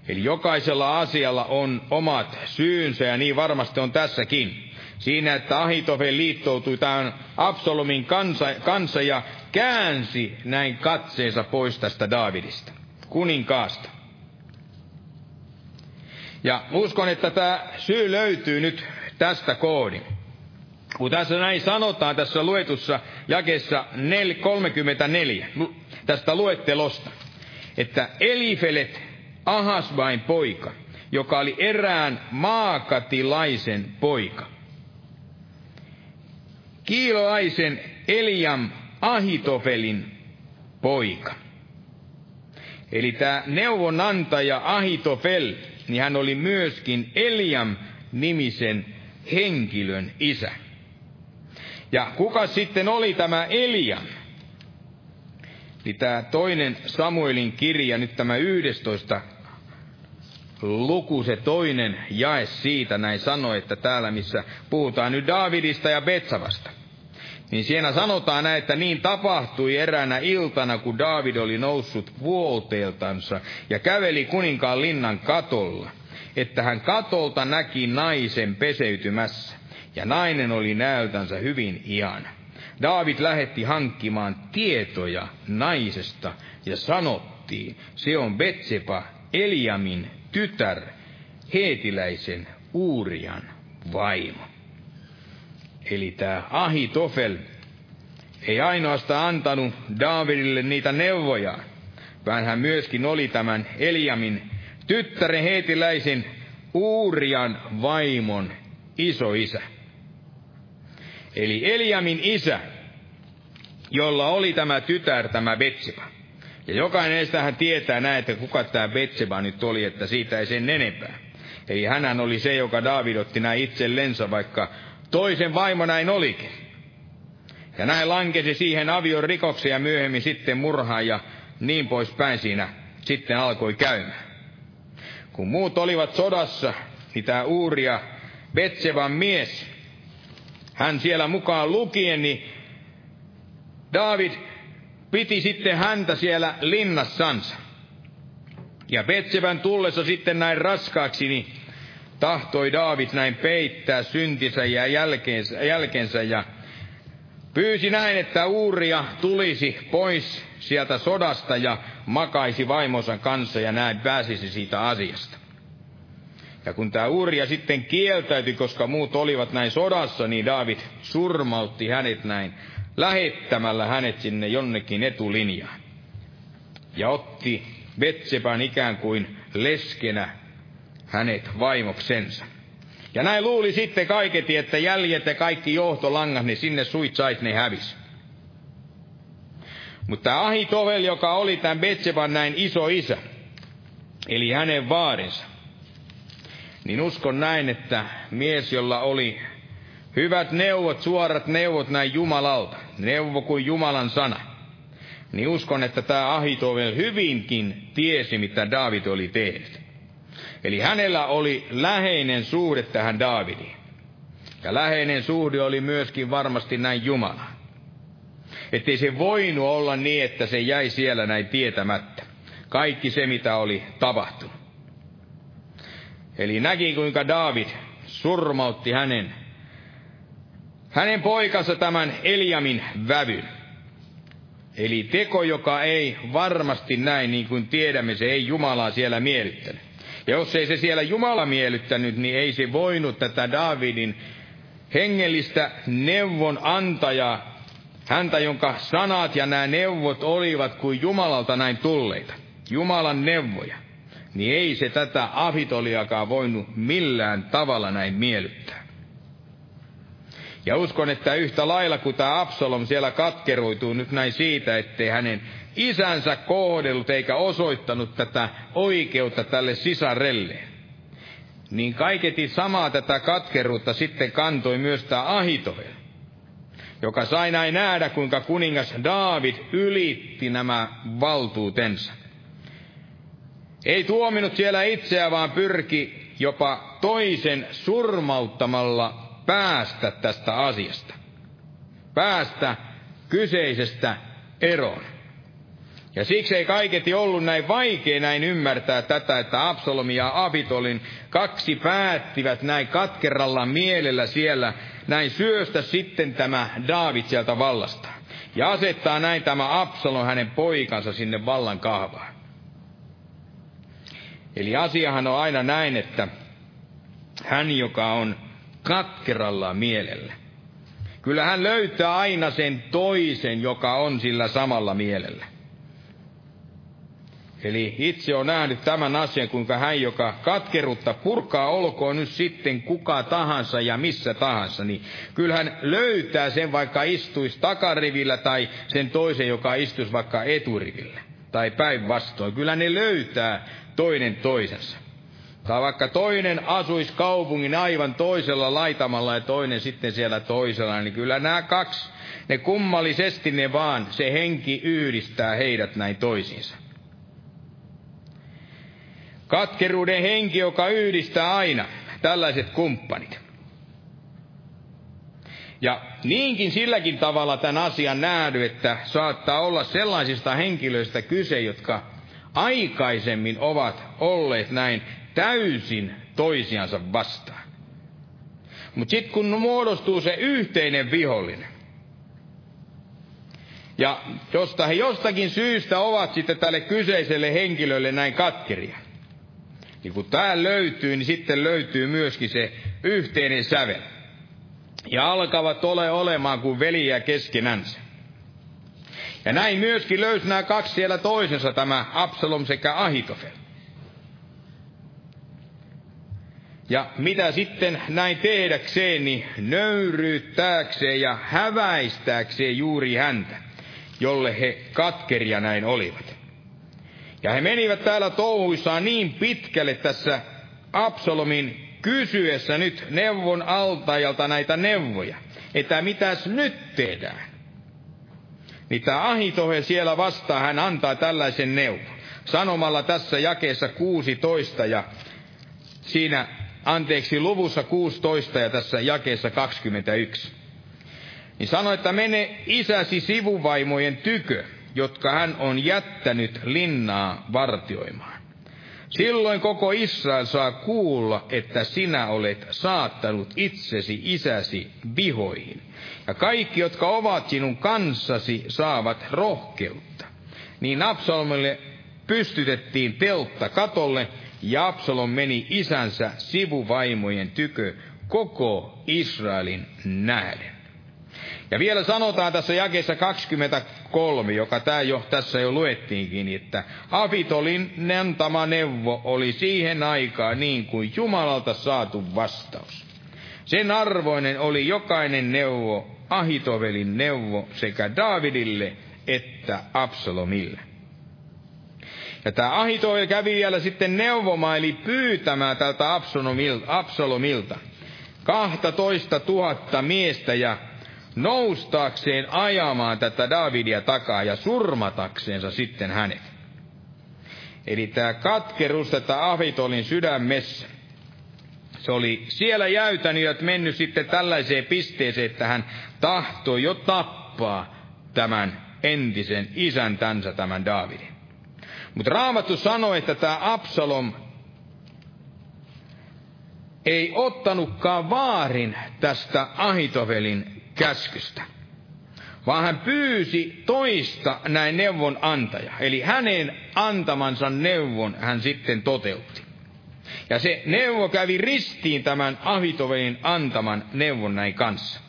Eli jokaisella asialla on omat syynsä ja niin varmasti on tässäkin. Siinä, että Ahitofel liittoutui tämän Absalomin kanssa, kanssa ja käänsi näin katseensa pois tästä Daavidista, kuninkaasta. Ja uskon, että tämä syy löytyy nyt tästä koodin. Kun tässä näin sanotaan tässä luetussa jakessa 34, tästä luettelosta, että Elifelet Ahasbain poika, joka oli erään maakatilaisen poika. Kiiloaisen Eliam Ahitofelin poika. Eli tämä neuvonantaja Ahitofel, niin hän oli myöskin Eliam nimisen henkilön isä. Ja kuka sitten oli tämä Eliam? Niin tämä toinen Samuelin kirja, nyt tämä 11 luku, se toinen jae siitä näin sanoi, että täällä missä puhutaan nyt Davidista ja Betsavasta. niin siinä sanotaan näin, että niin tapahtui eräänä iltana, kun David oli noussut vuolteeltansa ja käveli kuninkaan linnan katolla, että hän katolta näki naisen peseytymässä, ja nainen oli näöltänsä hyvin ihana. David lähetti hankkimaan tietoja naisesta ja sanottiin, se on Betsepa, Eliamin tytär, heetiläisen Uurian vaimo. Eli tämä Ahitofel ei ainoastaan antanut Davidille niitä neuvoja, vaan hän myöskin oli tämän Eliamin tyttären heetiläisen Uurian vaimon isoisä. Eli Eliamin isä, jolla oli tämä tytär, tämä Betseba. Ja jokainen hän tietää näin, että kuka tämä Betseba nyt oli, että siitä ei sen enempää. Eli hän oli se, joka David otti näin itsellensä, vaikka toisen vaimo näin olikin. Ja näin lankesi siihen avion rikokseen ja myöhemmin sitten murhaan ja niin poispäin siinä sitten alkoi käymään. Kun muut olivat sodassa, niin tämä Uuria, Betsevan mies, hän siellä mukaan lukien, niin David piti sitten häntä siellä linnassansa. Ja Betsevän tullessa sitten näin raskaaksi, niin tahtoi David näin peittää syntinsä ja jälkeensä, jälkensä ja pyysi näin, että Uuria tulisi pois sieltä sodasta ja makaisi vaimonsa kanssa ja näin pääsisi siitä asiasta. Ja kun tämä Uuria sitten kieltäytyi, koska muut olivat näin sodassa, niin David surmautti hänet näin lähettämällä hänet sinne jonnekin etulinjaan. Ja otti Betsepan ikään kuin leskenä hänet vaimoksensa. Ja näin luuli sitten kaiketi, että jäljet ja kaikki johtolangat, niin sinne suitsait ne hävisi. Mutta Ahitovel, joka oli tämän Betseban näin iso isä, eli hänen vaarinsa, niin uskon näin, että mies, jolla oli hyvät neuvot, suorat neuvot näin Jumalalta, neuvo kuin Jumalan sana, niin uskon, että tämä Ahitovel hyvinkin tiesi, mitä David oli tehnyt. Eli hänellä oli läheinen suhde tähän Daavidiin. Ja läheinen suhde oli myöskin varmasti näin Jumala. Ettei se voinut olla niin, että se jäi siellä näin tietämättä. Kaikki se, mitä oli tapahtunut. Eli näki, kuinka David surmautti hänen, hänen poikansa tämän Eliamin vävyn. Eli teko, joka ei varmasti näin, niin kuin tiedämme, se ei Jumalaa siellä miellyttänyt. Ja jos ei se siellä Jumala miellyttänyt, niin ei se voinut tätä Davidin hengellistä neuvon antajaa, häntä jonka sanat ja nämä neuvot olivat kuin Jumalalta näin tulleita, Jumalan neuvoja, niin ei se tätä Ahitoliakaan voinut millään tavalla näin miellyttää. Ja uskon, että yhtä lailla kuin tämä Absalom siellä katkeruituu nyt näin siitä, ettei hänen isänsä kohdellut eikä osoittanut tätä oikeutta tälle sisarelle. Niin kaiketi samaa tätä katkeruutta sitten kantoi myös tämä Ahitovel, joka sai näin nähdä, kuinka kuningas David ylitti nämä valtuutensa. Ei tuominut siellä itseä, vaan pyrki jopa toisen surmauttamalla päästä tästä asiasta. Päästä kyseisestä eroon. Ja siksi ei kaiketi ollut näin vaikea näin ymmärtää tätä, että Absalomi ja Abitolin kaksi päättivät näin katkeralla mielellä siellä näin syöstä sitten tämä David sieltä vallasta. Ja asettaa näin tämä Absalom hänen poikansa sinne vallan kahvaan. Eli asiahan on aina näin, että hän, joka on katkeralla mielellä, kyllä hän löytää aina sen toisen, joka on sillä samalla mielellä. Eli itse on nähnyt tämän asian, kuinka hän, joka katkerutta purkaa, olkoon nyt sitten kuka tahansa ja missä tahansa, niin kyllähän löytää sen, vaikka istuisi takarivillä tai sen toisen, joka istuisi vaikka eturivillä. Tai päinvastoin. Kyllä ne löytää toinen toisensa. Tai vaikka toinen asuisi kaupungin aivan toisella laitamalla ja toinen sitten siellä toisella, niin kyllä nämä kaksi, ne kummallisesti ne vaan, se henki yhdistää heidät näin toisiinsa. Katkeruuden henki, joka yhdistää aina tällaiset kumppanit. Ja niinkin silläkin tavalla tämän asian nähdy, että saattaa olla sellaisista henkilöistä kyse, jotka aikaisemmin ovat olleet näin täysin toisiansa vastaan. Mutta sitten kun muodostuu se yhteinen vihollinen, ja josta he jostakin syystä ovat sitten tälle kyseiselle henkilölle näin katkeria, niin kun tämä löytyy, niin sitten löytyy myöskin se yhteinen sävel. Ja alkavat ole olemaan kuin veliä keskenänsä. Ja näin myöskin löysi nämä kaksi siellä toisensa, tämä Absalom sekä Ahitofel. Ja mitä sitten näin tehdäkseen, niin nöyryyttääkseen ja häväistääkseen juuri häntä, jolle he katkeria näin olivat. Ja he menivät täällä touhuissaan niin pitkälle tässä Absalomin kysyessä nyt neuvon altajalta näitä neuvoja, että mitäs nyt tehdään. Niin tämä Ahitohe siellä vastaa, hän antaa tällaisen neuvon. Sanomalla tässä jakeessa 16 ja siinä, anteeksi, luvussa 16 ja tässä jakeessa 21. Niin sanoi, että mene isäsi sivuvaimojen tykö, jotka hän on jättänyt linnaa vartioimaan. Silloin koko Israel saa kuulla, että sinä olet saattanut itsesi isäsi vihoihin. Ja kaikki, jotka ovat sinun kanssasi, saavat rohkeutta. Niin Absalomille pystytettiin teltta katolle, ja Absalom meni isänsä sivuvaimojen tykö koko Israelin nähden. Ja vielä sanotaan tässä jakeessa 23, joka tämä jo, tässä jo luettiinkin, että Afitolin nentama neuvo oli siihen aikaan niin kuin Jumalalta saatu vastaus. Sen arvoinen oli jokainen neuvo, Ahitovelin neuvo sekä Davidille että Absalomille. Ja tämä Ahitovel kävi vielä sitten neuvomaili pyytämään tältä Absalomilta 12 000 miestä ja noustaakseen ajamaan tätä Davidia takaa ja surmatakseensa sitten hänet. Eli tämä katkeruus tätä Ahitolin sydämessä, se oli siellä jäytänyt ja mennyt sitten tällaiseen pisteeseen, että hän tahtoi jo tappaa tämän entisen isäntänsä, tämän Davidin. Mutta Raamattu sanoi, että tämä Absalom ei ottanutkaan vaarin tästä Ahitovelin käskystä, vaan hän pyysi toista näin neuvon antaja. Eli hänen antamansa neuvon hän sitten toteutti. Ja se neuvo kävi ristiin tämän Ahitovelin antaman neuvon näin kanssa.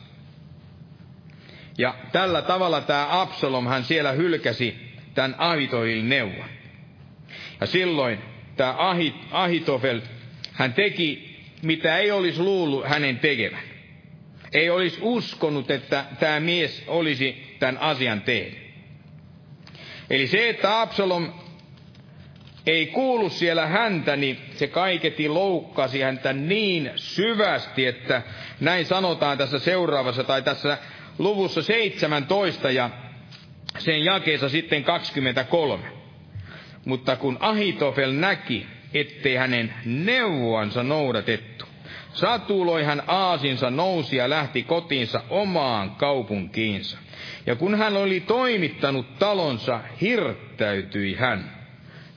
Ja tällä tavalla tämä Absalom hän siellä hylkäsi tämän Ahitovelin neuvon. Ja silloin tämä Ahitofel, hän teki, mitä ei olisi luullut hänen tekevän ei olisi uskonut, että tämä mies olisi tämän asian tehnyt. Eli se, että Absalom ei kuulu siellä häntä, niin se kaiketi loukkasi häntä niin syvästi, että näin sanotaan tässä seuraavassa tai tässä luvussa 17 ja sen jakeessa sitten 23. Mutta kun Ahitofel näki, ettei hänen neuvoansa noudatettu, Satuloi hän aasinsa, nousi ja lähti kotiinsa omaan kaupunkiinsa. Ja kun hän oli toimittanut talonsa, hirttäytyi hän.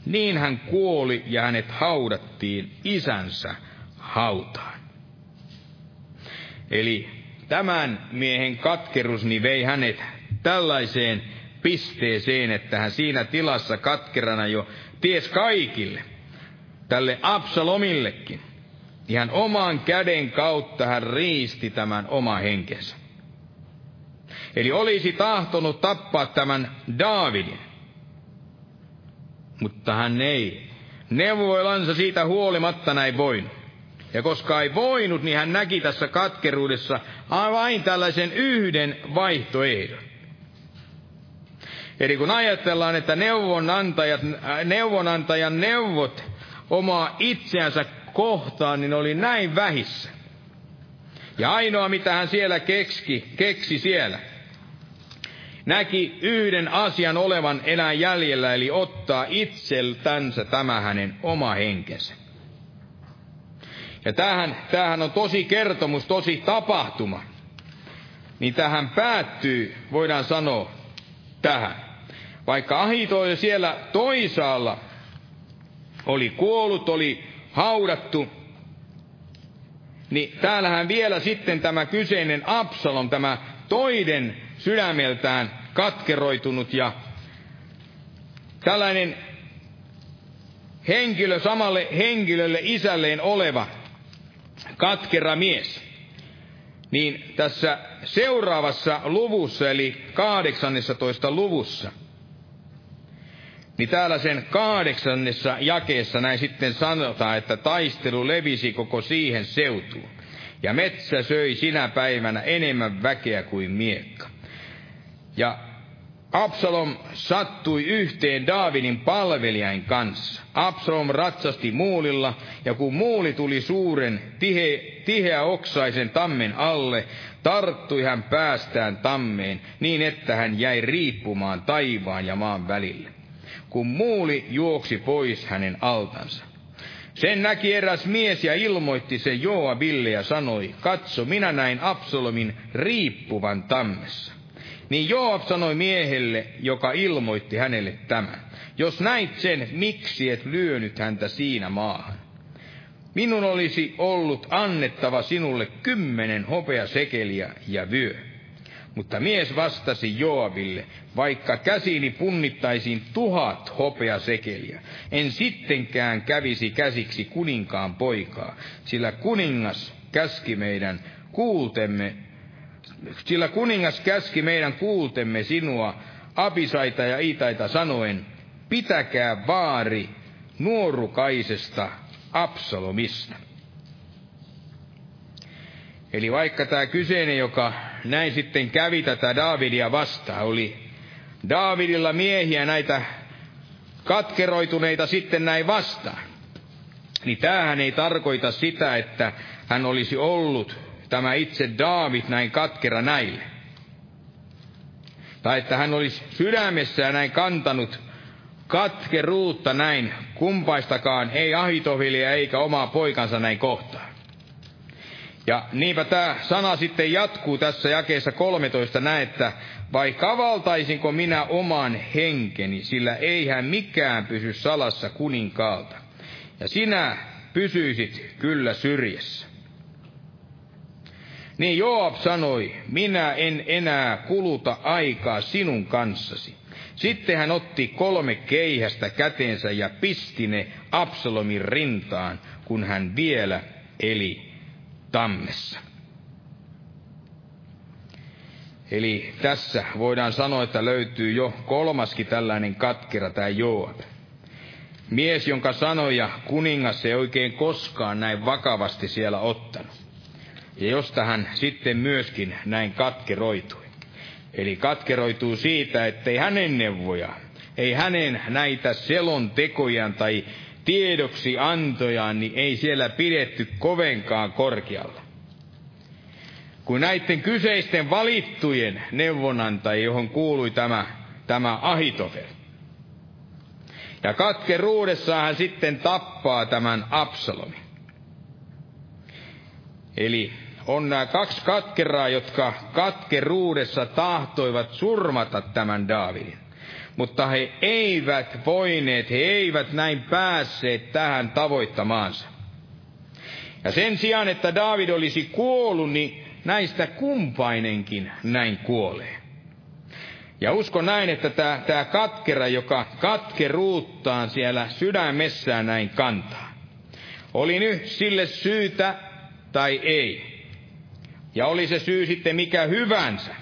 Niin hän kuoli ja hänet haudattiin isänsä hautaan. Eli tämän miehen katkerus niin vei hänet tällaiseen pisteeseen, että hän siinä tilassa katkerana jo ties kaikille, tälle Absalomillekin, Ihan oman käden kautta hän riisti tämän oma henkensä. Eli olisi tahtonut tappaa tämän Daavidin. Mutta hän ei. Neuvoilansa siitä huolimatta näin voinut. Ja koska ei voinut, niin hän näki tässä katkeruudessa vain tällaisen yhden vaihtoehdon. Eli kun ajatellaan, että neuvonantajat, neuvonantajan neuvot omaa itseänsä kohtaan, niin oli näin vähissä. Ja ainoa, mitä hän siellä keksi, keksi siellä, näki yhden asian olevan enää jäljellä, eli ottaa itseltänsä tämä hänen oma henkensä. Ja tämähän, tämähän on tosi kertomus, tosi tapahtuma. niin tähän päättyy, voidaan sanoa, tähän. Vaikka Ahito siellä toisaalla oli kuollut, oli haudattu, niin täällähän vielä sitten tämä kyseinen Absalom, tämä toiden sydämeltään katkeroitunut ja tällainen henkilö samalle henkilölle isälleen oleva katkera mies. Niin tässä seuraavassa luvussa, eli 18 luvussa, niin täällä sen kahdeksannessa jakeessa näin sitten sanotaan, että taistelu levisi koko siihen seutuun. Ja metsä söi sinä päivänä enemmän väkeä kuin miekka. Ja Absalom sattui yhteen Daavidin palvelijain kanssa. Absalom ratsasti muulilla, ja kun muuli tuli suuren, tihe, tiheä oksaisen tammen alle, tarttui hän päästään tammeen, niin että hän jäi riippumaan taivaan ja maan välille. Kun muuli juoksi pois hänen altansa. Sen näki eräs mies ja ilmoitti sen Joabille ja sanoi, katso, minä näin Absalomin riippuvan tammessa. Niin Joab sanoi miehelle, joka ilmoitti hänelle tämän. Jos näit sen, miksi et lyönyt häntä siinä maahan? Minun olisi ollut annettava sinulle kymmenen hopeasekeliä ja vyö. Mutta mies vastasi Joabille, vaikka käsini punnittaisiin tuhat hopeasekeliä, en sittenkään kävisi käsiksi kuninkaan poikaa, sillä kuningas käski meidän kuultemme sillä kuningas käski meidän kuultemme sinua, Abisaita ja Iitaita sanoen, pitäkää vaari nuorukaisesta Absalomista. Eli vaikka tämä kyseinen, joka näin sitten kävi tätä Daavidia vastaan, oli Daavidilla miehiä näitä katkeroituneita sitten näin vastaan, niin tämähän ei tarkoita sitä, että hän olisi ollut tämä itse Daavid näin katkera näille. Tai että hän olisi sydämessään näin kantanut katkeruutta näin kumpaistakaan, ei Ahitovilia eikä omaa poikansa näin kohtaan. Ja niinpä tämä sana sitten jatkuu tässä jakeessa 13 näin, että vai kavaltaisinko minä oman henkeni, sillä eihän mikään pysy salassa kuninkaalta. Ja sinä pysyisit kyllä syrjessä. Niin Joab sanoi, minä en enää kuluta aikaa sinun kanssasi. Sitten hän otti kolme keihästä käteensä ja pisti ne Absalomin rintaan, kun hän vielä eli tammessa. Eli tässä voidaan sanoa, että löytyy jo kolmaskin tällainen katkera, tämä Joab. Mies, jonka sanoja kuningas ei oikein koskaan näin vakavasti siellä ottanut ja josta hän sitten myöskin näin katkeroitui. Eli katkeroituu siitä, ettei hänen neuvoja, ei hänen näitä selontekojaan tai tiedoksi antojaan, niin ei siellä pidetty kovenkaan korkealla. Kun näiden kyseisten valittujen neuvonantajia, johon kuului tämä, tämä Ahitofel. Ja katkeruudessaan hän sitten tappaa tämän Absalomin. Eli on nämä kaksi katkeraa, jotka katkeruudessa tahtoivat surmata tämän Daavidin. Mutta he eivät voineet, he eivät näin päässeet tähän tavoittamaansa. Ja sen sijaan, että Daavid olisi kuollut, niin näistä kumpainenkin näin kuolee. Ja usko näin, että tämä, tämä katkera, joka katkeruuttaan siellä sydämessään näin kantaa, oli nyt sille syytä tai ei ja oli se syy sitten mikä hyvänsä.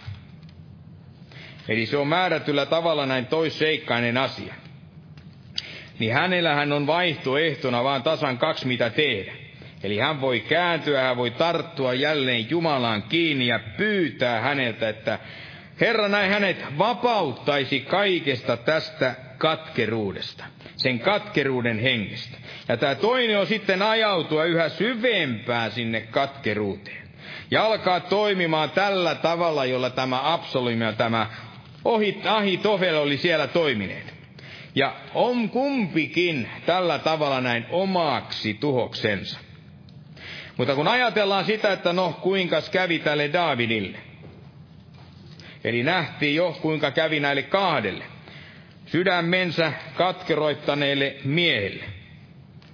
Eli se on määrätyllä tavalla näin toisseikkainen asia. Niin hänellähän on vaihtoehtona vaan tasan kaksi mitä tehdä. Eli hän voi kääntyä, hän voi tarttua jälleen Jumalaan kiinni ja pyytää häneltä, että Herra näin hänet vapauttaisi kaikesta tästä katkeruudesta, sen katkeruuden hengestä. Ja tämä toinen on sitten ajautua yhä syvempään sinne katkeruuteen ja alkaa toimimaan tällä tavalla, jolla tämä Absalom ja tämä Ahitofel oli siellä toimineet. Ja on kumpikin tällä tavalla näin omaksi tuhoksensa. Mutta kun ajatellaan sitä, että no kuinka kävi tälle Davidille, Eli nähtiin jo, kuinka kävi näille kahdelle. Sydämensä katkeroittaneille miehille.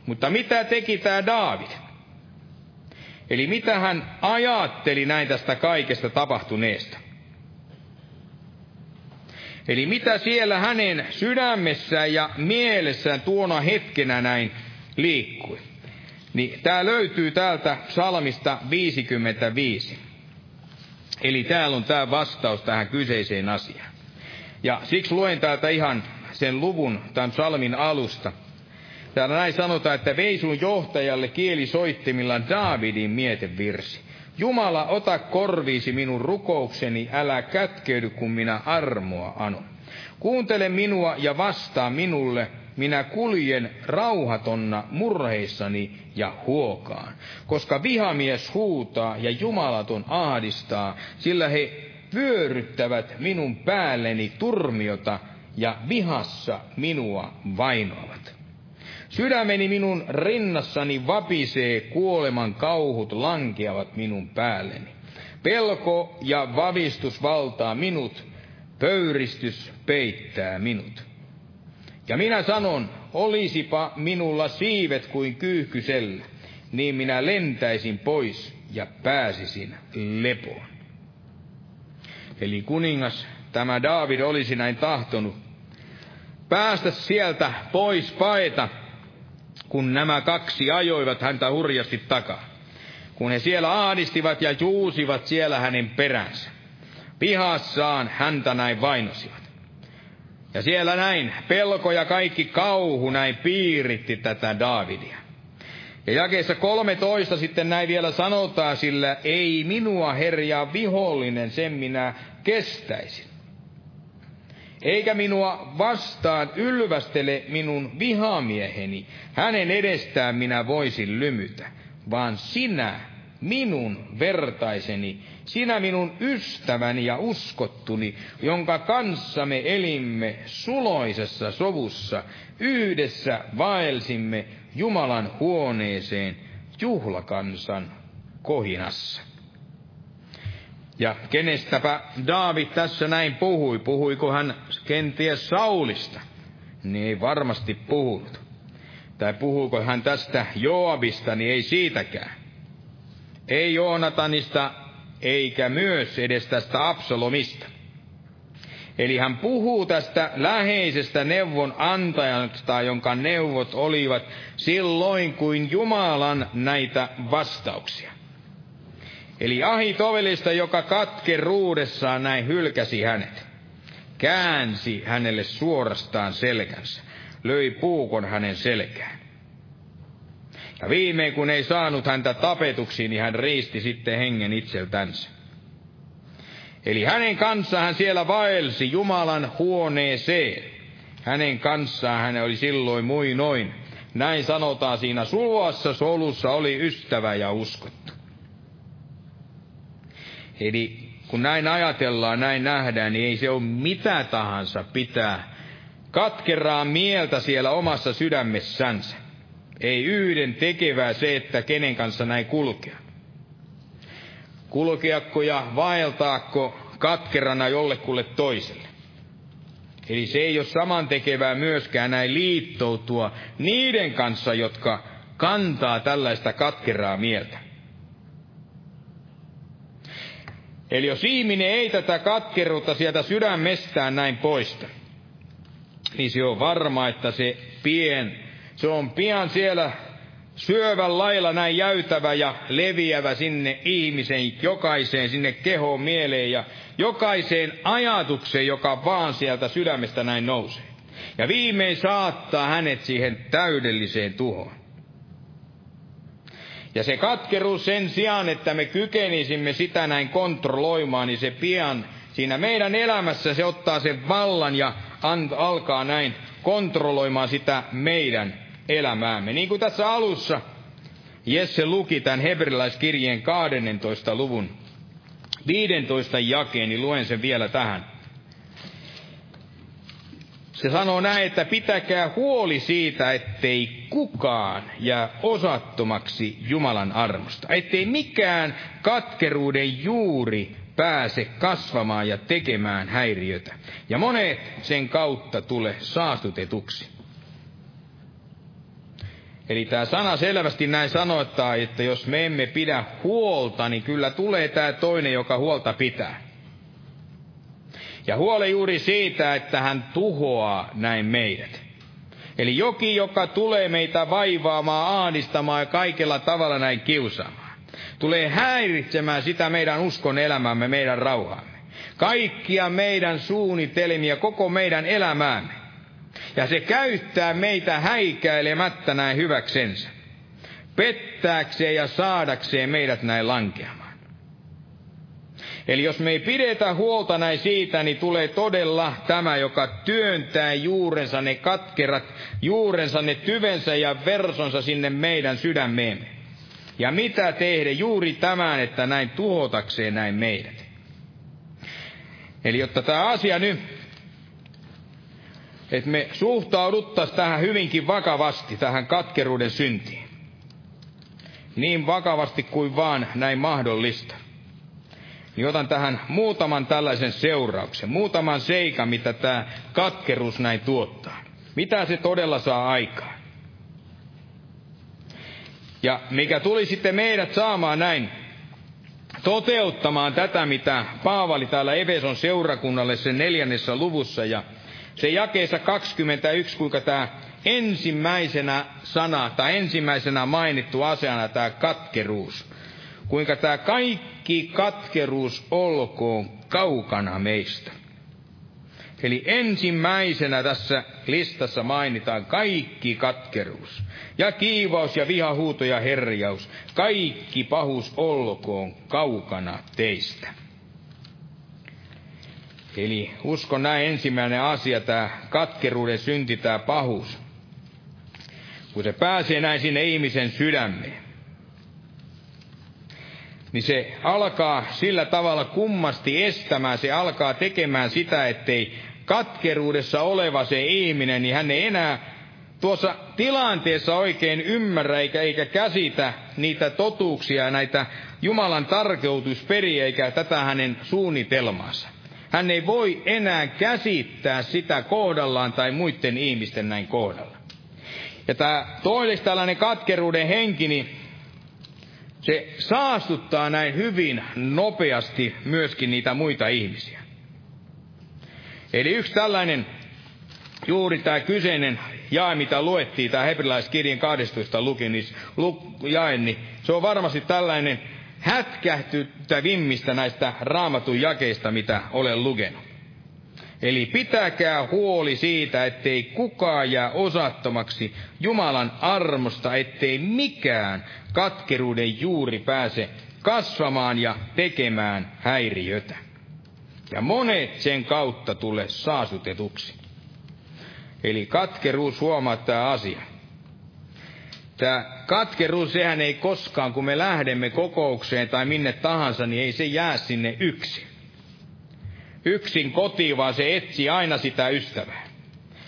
Mutta mitä teki tämä Daavid? Eli mitä hän ajatteli näin tästä kaikesta tapahtuneesta? Eli mitä siellä hänen sydämessään ja mielessään tuona hetkenä näin liikkui? Niin tämä löytyy täältä salmista 55. Eli täällä on tämä vastaus tähän kyseiseen asiaan. Ja siksi luen täältä ihan sen luvun tämän salmin alusta. Täällä näin sanotaan, että vei sun johtajalle kielisoittimillaan Daavidin mietevirsi. Jumala, ota korviisi minun rukoukseni, älä kätkeydy, kun minä armoa anon. Kuuntele minua ja vastaa minulle, minä kuljen rauhatonna murheissani ja huokaan, koska vihamies huutaa ja jumalaton ahdistaa, sillä he vyöryttävät minun päälleni turmiota ja vihassa minua vainoavat. Sydämeni minun rinnassani vapisee, kuoleman kauhut lankeavat minun päälleni. Pelko ja vavistus valtaa minut, pöyristys peittää minut. Ja minä sanon, olisipa minulla siivet kuin kyyhkysellä, niin minä lentäisin pois ja pääsisin lepoon. Eli kuningas, tämä Daavid olisi näin tahtonut, päästä sieltä pois paeta, kun nämä kaksi ajoivat häntä hurjasti takaa. Kun he siellä ahdistivat ja juusivat siellä hänen peränsä. Pihassaan häntä näin vainosivat. Ja siellä näin pelko ja kaikki kauhu näin piiritti tätä Daavidia. Ja jakeessa 13 sitten näin vielä sanotaan, sillä ei minua herjaa vihollinen, sen minä kestäisin. Eikä minua vastaan ylvästele minun vihamieheni, hänen edestään minä voisin lymytä, vaan sinä, minun vertaiseni, sinä minun ystäväni ja uskottuni, jonka kanssa me elimme suloisessa sovussa, yhdessä vaelsimme Jumalan huoneeseen juhlakansan kohinassa. Ja kenestäpä Daavid tässä näin puhui? Puhuiko hän kenties Saulista? Niin ei varmasti puhunut. Tai puhuuko hän tästä Joabista, niin ei siitäkään. Ei Joonatanista, eikä myös edes tästä Absalomista. Eli hän puhuu tästä läheisestä neuvon antajasta, jonka neuvot olivat silloin kuin Jumalan näitä vastauksia. Eli Ahitovelista, joka katkeruudessaan näin hylkäsi hänet, käänsi hänelle suorastaan selkänsä, löi puukon hänen selkään. Ja viimein kun ei saanut häntä tapetuksi, niin hän riisti sitten hengen itseltänsä. Eli hänen kanssaan hän siellä vaelsi Jumalan huoneeseen. Hänen kanssaan hän oli silloin muinoin. Näin sanotaan siinä sulvassa solussa oli ystävä ja uskottu. Eli kun näin ajatellaan, näin nähdään, niin ei se ole mitä tahansa pitää katkeraa mieltä siellä omassa sydämessänsä. Ei yhden tekevää se, että kenen kanssa näin kulkea. Kulkeakko ja vaeltaakko katkerana jollekulle toiselle. Eli se ei ole samantekevää myöskään näin liittoutua niiden kanssa, jotka kantaa tällaista katkeraa mieltä. Eli jos ihminen ei tätä katkeruutta sieltä sydämestään näin poista, niin se on varma, että se pien, se on pian siellä syövän lailla näin jäytävä ja leviävä sinne ihmisen jokaiseen, sinne kehoon, mieleen ja jokaiseen ajatukseen, joka vaan sieltä sydämestä näin nousee. Ja viimein saattaa hänet siihen täydelliseen tuhoon. Ja se katkeruus sen sijaan, että me kykenisimme sitä näin kontrolloimaan, niin se pian siinä meidän elämässä se ottaa sen vallan ja alkaa näin kontrolloimaan sitä meidän elämäämme. Niin kuin tässä alussa Jesse luki tämän hebrilaiskirjeen 12. luvun 15 jakeen, niin luen sen vielä tähän. Se sanoo näin, että pitäkää huoli siitä, ettei kukaan jää osattomaksi Jumalan armosta. Ettei mikään katkeruuden juuri pääse kasvamaan ja tekemään häiriötä. Ja monet sen kautta tule saastutetuksi. Eli tämä sana selvästi näin sanoittaa, että jos me emme pidä huolta, niin kyllä tulee tämä toinen, joka huolta pitää. Ja huole juuri siitä, että hän tuhoaa näin meidät. Eli joki, joka tulee meitä vaivaamaan, ahdistamaan ja kaikella tavalla näin kiusaamaan. Tulee häiritsemään sitä meidän uskon elämämme, meidän rauhaamme. Kaikkia meidän suunnitelmia, koko meidän elämäämme. Ja se käyttää meitä häikäilemättä näin hyväksensä. Pettääkseen ja saadakseen meidät näin lankeamaan. Eli jos me ei pidetä huolta näin siitä, niin tulee todella tämä, joka työntää juurensa ne katkerat, juurensa ne tyvensä ja versonsa sinne meidän sydämeemme. Ja mitä tehdä juuri tämän, että näin tuhotakseen näin meidät. Eli jotta tämä asia nyt, että me suhtauduttaisiin tähän hyvinkin vakavasti, tähän katkeruuden syntiin. Niin vakavasti kuin vaan näin mahdollista niin otan tähän muutaman tällaisen seurauksen, muutaman seikan, mitä tämä katkeruus näin tuottaa. Mitä se todella saa aikaan. Ja mikä tuli sitten meidät saamaan näin toteuttamaan tätä, mitä Paavali täällä Efeson seurakunnalle sen neljännessä luvussa ja se jakeessa 21, kuinka tämä ensimmäisenä sana tai ensimmäisenä mainittu asiana tämä katkeruus kuinka tämä kaikki katkeruus olkoon kaukana meistä. Eli ensimmäisenä tässä listassa mainitaan kaikki katkeruus. Ja kiivaus ja vihahuuto ja herjaus. Kaikki pahuus olkoon kaukana teistä. Eli uskon näin ensimmäinen asia, tämä katkeruuden synti, tämä pahuus. Kun se pääsee näin sinne ihmisen sydämeen niin se alkaa sillä tavalla kummasti estämään, se alkaa tekemään sitä, ettei katkeruudessa oleva se ihminen, niin hän ei enää tuossa tilanteessa oikein ymmärrä eikä, eikä käsitä niitä totuuksia, näitä Jumalan tarkeutusperiä eikä tätä hänen suunnitelmaansa. Hän ei voi enää käsittää sitä kohdallaan tai muiden ihmisten näin kohdalla. Ja tämä toiseksi tällainen katkeruuden henki, niin se saastuttaa näin hyvin nopeasti myöskin niitä muita ihmisiä. Eli yksi tällainen, juuri tämä kyseinen jae, mitä luettiin, tämä hebrilaiskirjan 12 luki, niin, lu, jae, niin se on varmasti tällainen hätkähtyttävimmistä näistä raamatun jakeista, mitä olen lukenut. Eli pitäkää huoli siitä, ettei kukaan jää osattomaksi Jumalan armosta, ettei mikään katkeruuden juuri pääse kasvamaan ja tekemään häiriötä. Ja monet sen kautta tulee saasutetuksi. Eli katkeruus huomaa tämä asia. Tämä katkeruus, sehän ei koskaan, kun me lähdemme kokoukseen tai minne tahansa, niin ei se jää sinne yksin yksin kotiin, vaan se etsi aina sitä ystävää.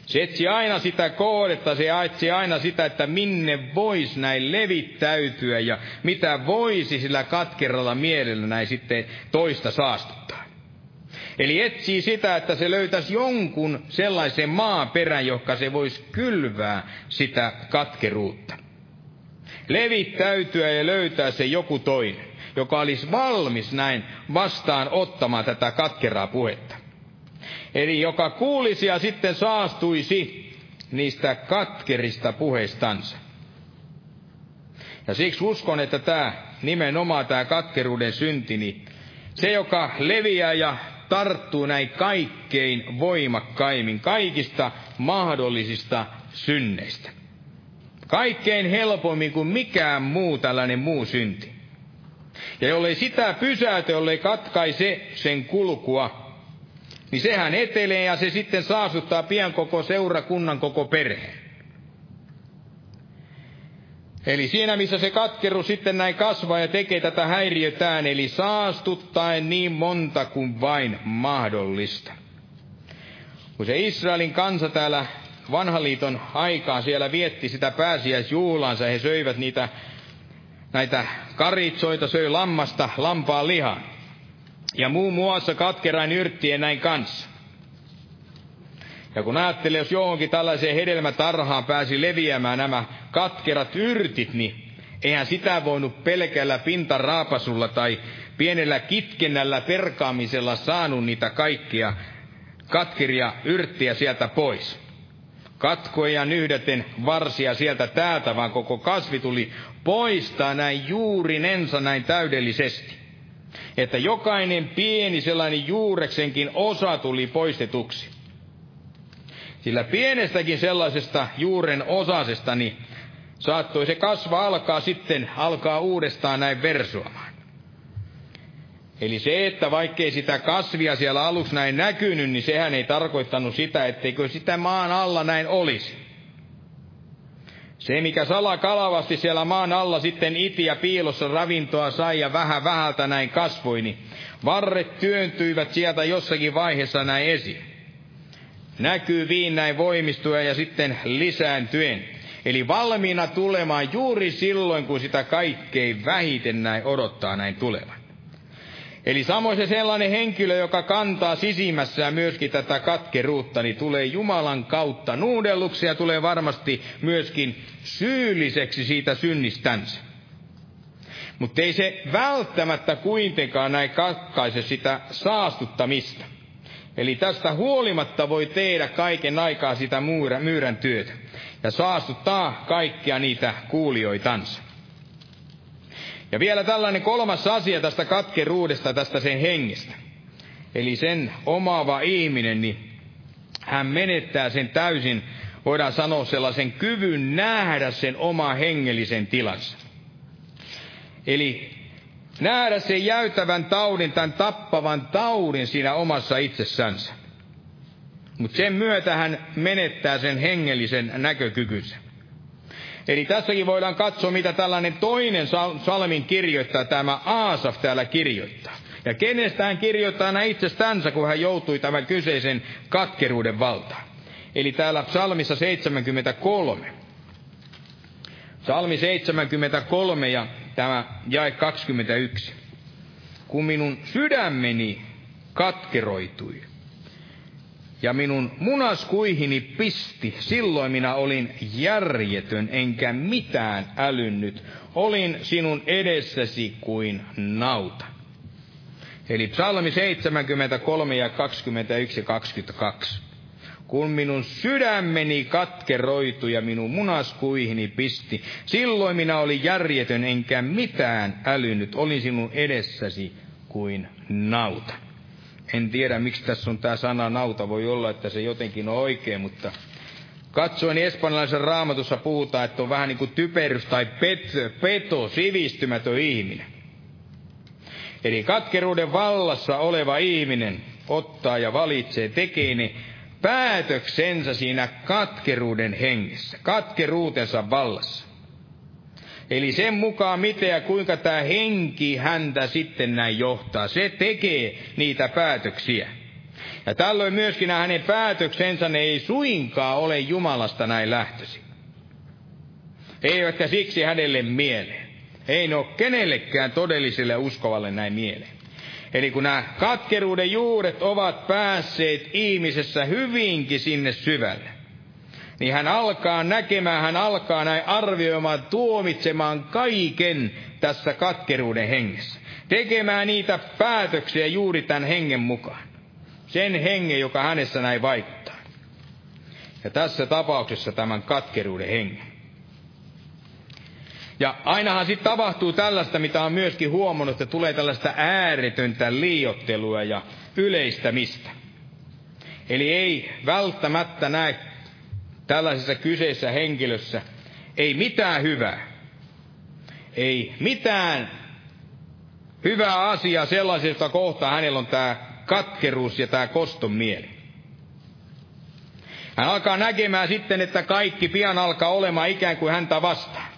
Se etsi aina sitä kohdetta, se etsi aina sitä, että minne voisi näin levittäytyä ja mitä voisi sillä katkeralla mielellä näin sitten toista saastuttaa. Eli etsii sitä, että se löytäisi jonkun sellaisen maaperän, joka se voisi kylvää sitä katkeruutta. Levittäytyä ja löytää se joku toinen joka olisi valmis näin vastaan ottamaan tätä katkeraa puhetta. Eli joka kuulisi ja sitten saastuisi niistä katkerista puheistansa. Ja siksi uskon, että tämä nimenomaan tämä katkeruuden synti, niin se, joka leviää ja tarttuu näin kaikkein voimakkaimmin kaikista mahdollisista synneistä. Kaikkein helpommin kuin mikään muu tällainen muu synti. Ja jollei sitä pysäytä, jollei katkaise sen kulkua, niin sehän etelee ja se sitten saasuttaa pian koko seurakunnan koko perheen. Eli siinä, missä se katkeru sitten näin kasvaa ja tekee tätä häiriötään, eli saastuttaen niin monta kuin vain mahdollista. Kun se Israelin kansa täällä vanhan liiton aikaan siellä vietti sitä pääsiäisjuhlaansa, he söivät niitä näitä karitsoita, söi lammasta lampaan lihan. ja muun muassa katkerain yrttien näin kanssa. Ja kun ajattelee, jos johonkin tällaiseen hedelmätarhaan pääsi leviämään nämä katkerat yrtit, niin eihän sitä voinut pelkällä pintaraapasulla tai pienellä kitkennällä perkaamisella saanut niitä kaikkia katkeria yrttiä sieltä pois. Katkoja nyhdeten varsia sieltä täältä, vaan koko kasvi tuli poistaa näin juurinensa näin täydellisesti. Että jokainen pieni sellainen juureksenkin osa tuli poistetuksi. Sillä pienestäkin sellaisesta juuren osasesta, niin saattoi se kasva alkaa sitten, alkaa uudestaan näin versuamaan. Eli se, että vaikkei sitä kasvia siellä aluksi näin näkynyt, niin sehän ei tarkoittanut sitä, etteikö sitä maan alla näin olisi. Se, mikä salakalavasti siellä maan alla sitten iti ja piilossa ravintoa sai ja vähän vähältä näin kasvoi, niin varret työntyivät sieltä jossakin vaiheessa näin esiin. Näkyy viin näin voimistua ja sitten lisääntyen. Eli valmiina tulemaan juuri silloin, kun sitä kaikkein vähiten näin odottaa näin tulevan. Eli samoin se sellainen henkilö, joka kantaa sisimmässään myöskin tätä katkeruutta, niin tulee Jumalan kautta nuudelluksi ja tulee varmasti myöskin syylliseksi siitä synnistänsä. Mutta ei se välttämättä kuitenkaan näin katkaise sitä saastuttamista. Eli tästä huolimatta voi tehdä kaiken aikaa sitä myyrän työtä ja saastuttaa kaikkia niitä kuulijoitansa. Ja vielä tällainen kolmas asia tästä katkeruudesta, tästä sen hengestä. Eli sen omaava ihminen, niin hän menettää sen täysin, voidaan sanoa sellaisen kyvyn nähdä sen oma hengellisen tilansa. Eli nähdä sen jäytävän taudin, tämän tappavan taudin siinä omassa itsessänsä. Mutta sen myötä hän menettää sen hengellisen näkökykynsä. Eli tässäkin voidaan katsoa, mitä tällainen toinen salmin kirjoittaa, tämä Aasaf täällä kirjoittaa. Ja kenestä hän kirjoittaa aina itsestänsä, kun hän joutui tämän kyseisen katkeruuden valtaan. Eli täällä psalmissa 73. Salmi 73 ja tämä jae 21. Kun minun sydämeni katkeroitui, ja minun munaskuihini pisti. Silloin minä olin järjetön, enkä mitään älynnyt. Olin sinun edessäsi kuin nauta. Eli psalmi 73 ja 21 ja 22. Kun minun sydämeni katkeroitui ja minun munaskuihini pisti, silloin minä olin järjetön enkä mitään älynnyt. Olin sinun edessäsi kuin nauta. En tiedä, miksi tässä on tämä sana nauta. Voi olla, että se jotenkin on oikein, mutta katsoen espanjalaisen raamatussa puhutaan, että on vähän niin kuin typerys tai pet, peto, sivistymätön ihminen. Eli katkeruuden vallassa oleva ihminen ottaa ja valitsee, tekee ne päätöksensä siinä katkeruuden hengessä, katkeruutensa vallassa. Eli sen mukaan, miten ja kuinka tämä henki häntä sitten näin johtaa. Se tekee niitä päätöksiä. Ja tällöin myöskin hänen päätöksensä ne ei suinkaan ole Jumalasta näin lähtösi. Eivätkä siksi hänelle mieleen. Ei ne ole kenellekään todelliselle uskovalle näin mieleen. Eli kun nämä katkeruuden juuret ovat päässeet ihmisessä hyvinkin sinne syvälle, niin hän alkaa näkemään, hän alkaa näin arvioimaan, tuomitsemaan kaiken tässä katkeruuden hengessä. Tekemään niitä päätöksiä juuri tämän hengen mukaan. Sen hengen, joka hänessä näin vaikuttaa. Ja tässä tapauksessa tämän katkeruuden hengen. Ja ainahan sitten tapahtuu tällaista, mitä on myöskin huomannut, että tulee tällaista ääretöntä liiottelua ja yleistämistä. Eli ei välttämättä näe tällaisessa kyseisessä henkilössä ei mitään hyvää. Ei mitään hyvää asiaa sellaisesta kohtaa hänellä on tämä katkeruus ja tämä koston mieli. Hän alkaa näkemään sitten, että kaikki pian alkaa olemaan ikään kuin häntä vastaan.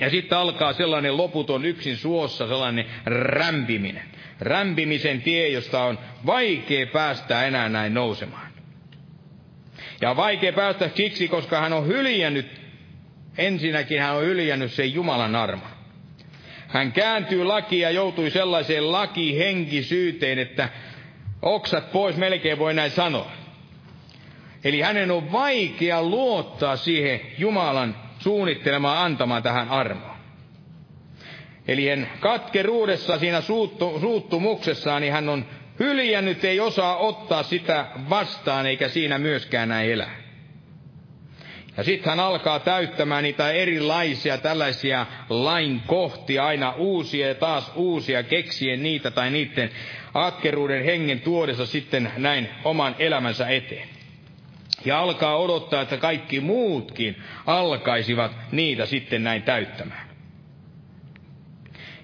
Ja sitten alkaa sellainen loputon yksin suossa, sellainen rämpiminen. Rämpimisen tie, josta on vaikea päästä enää näin nousemaan. Ja on vaikea päästä siksi, koska hän on hyljännyt, ensinnäkin hän on hyljännyt sen Jumalan arma. hän kääntyy lakia ja joutui sellaiseen lakihenkisyyteen, että oksat pois melkein voi näin sanoa. Eli hänen on vaikea luottaa siihen Jumalan suunnittelemaan antamaan tähän armoon. Eli hän katkeruudessa siinä suuttu, suuttumuksessaan, niin hän on hyljännyt, ei osaa ottaa sitä vastaan, eikä siinä myöskään näin elää. Ja sitten hän alkaa täyttämään niitä erilaisia tällaisia lain kohtia, aina uusia ja taas uusia, keksien niitä tai niiden atkeruuden hengen tuodessa sitten näin oman elämänsä eteen. Ja alkaa odottaa, että kaikki muutkin alkaisivat niitä sitten näin täyttämään.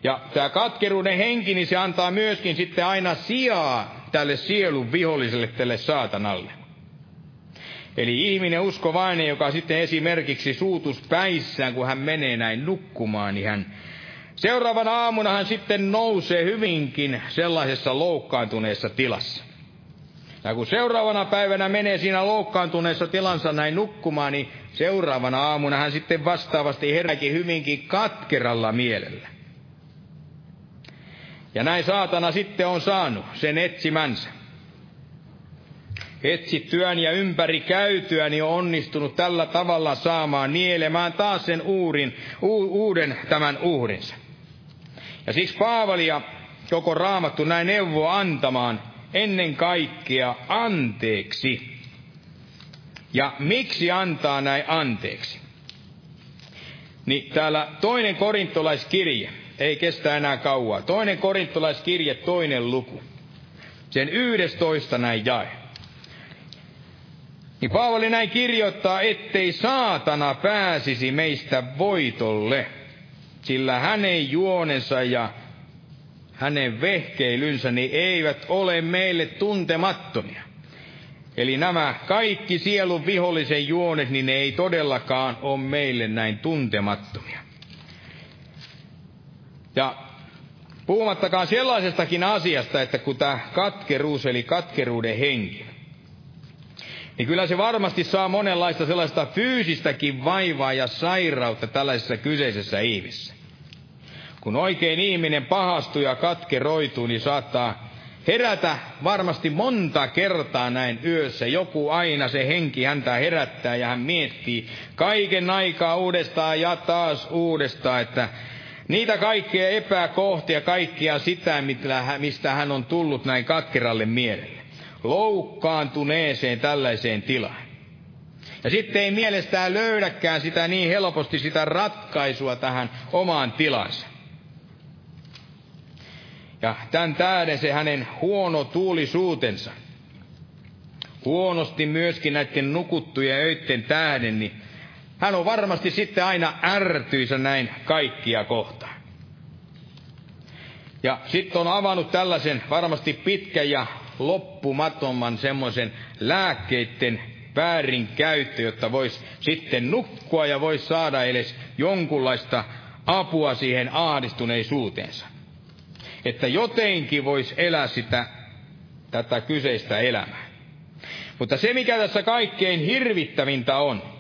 Ja tämä katkeruuden henki, niin se antaa myöskin sitten aina sijaa tälle sielun viholliselle, tälle saatanalle. Eli ihminen uskovainen, joka sitten esimerkiksi suutuspäissään, kun hän menee näin nukkumaan, niin hän seuraavana aamuna hän sitten nousee hyvinkin sellaisessa loukkaantuneessa tilassa. Ja kun seuraavana päivänä menee siinä loukkaantuneessa tilansa näin nukkumaan, niin seuraavana aamuna hän sitten vastaavasti heräkin hyvinkin katkeralla mielellä. Ja näin saatana sitten on saanut sen etsimänsä. Etsittyään ja ympäri käytyään niin on onnistunut tällä tavalla saamaan nielemään taas sen uurin, u, uuden tämän uhrinsa. Ja siksi Paavali ja koko raamattu näin neuvoa antamaan ennen kaikkea anteeksi. Ja miksi antaa näin anteeksi? Niin täällä toinen korintolaiskirje, ei kestä enää kauaa. Toinen korintolaiskirje, toinen luku. Sen yhdestoista näin jae. Niin Paavali näin kirjoittaa, ettei saatana pääsisi meistä voitolle, sillä hänen juonensa ja hänen vehkeilynsä niin eivät ole meille tuntemattomia. Eli nämä kaikki sielun vihollisen juonet, niin ne ei todellakaan ole meille näin tuntemattomia. Ja puhumattakaan sellaisestakin asiasta, että kun tämä katkeruus, eli katkeruuden henki, niin kyllä se varmasti saa monenlaista sellaista fyysistäkin vaivaa ja sairautta tällaisessa kyseisessä ihmisessä. Kun oikein ihminen pahastuu ja katkeroituu, niin saattaa herätä varmasti monta kertaa näin yössä. Joku aina se henki häntä herättää ja hän miettii kaiken aikaa uudestaan ja taas uudestaan, että niitä kaikkia epäkohtia, kaikkia sitä, mistä hän on tullut näin katkeralle mielelle. Loukkaantuneeseen tällaiseen tilaan. Ja sitten ei mielestään löydäkään sitä niin helposti sitä ratkaisua tähän omaan tilansa. Ja tämän tähden se hänen huono tuulisuutensa, huonosti myöskin näiden nukuttujen öitten tähden, niin hän on varmasti sitten aina ärtyisä näin kaikkia kohtaan. Ja sitten on avannut tällaisen varmasti pitkän ja loppumattoman semmoisen lääkkeiden väärin käyttö, jotta voisi sitten nukkua ja voisi saada edes jonkunlaista apua siihen ahdistuneisuuteensa että jotenkin voisi elää sitä, tätä kyseistä elämää. Mutta se, mikä tässä kaikkein hirvittävintä on,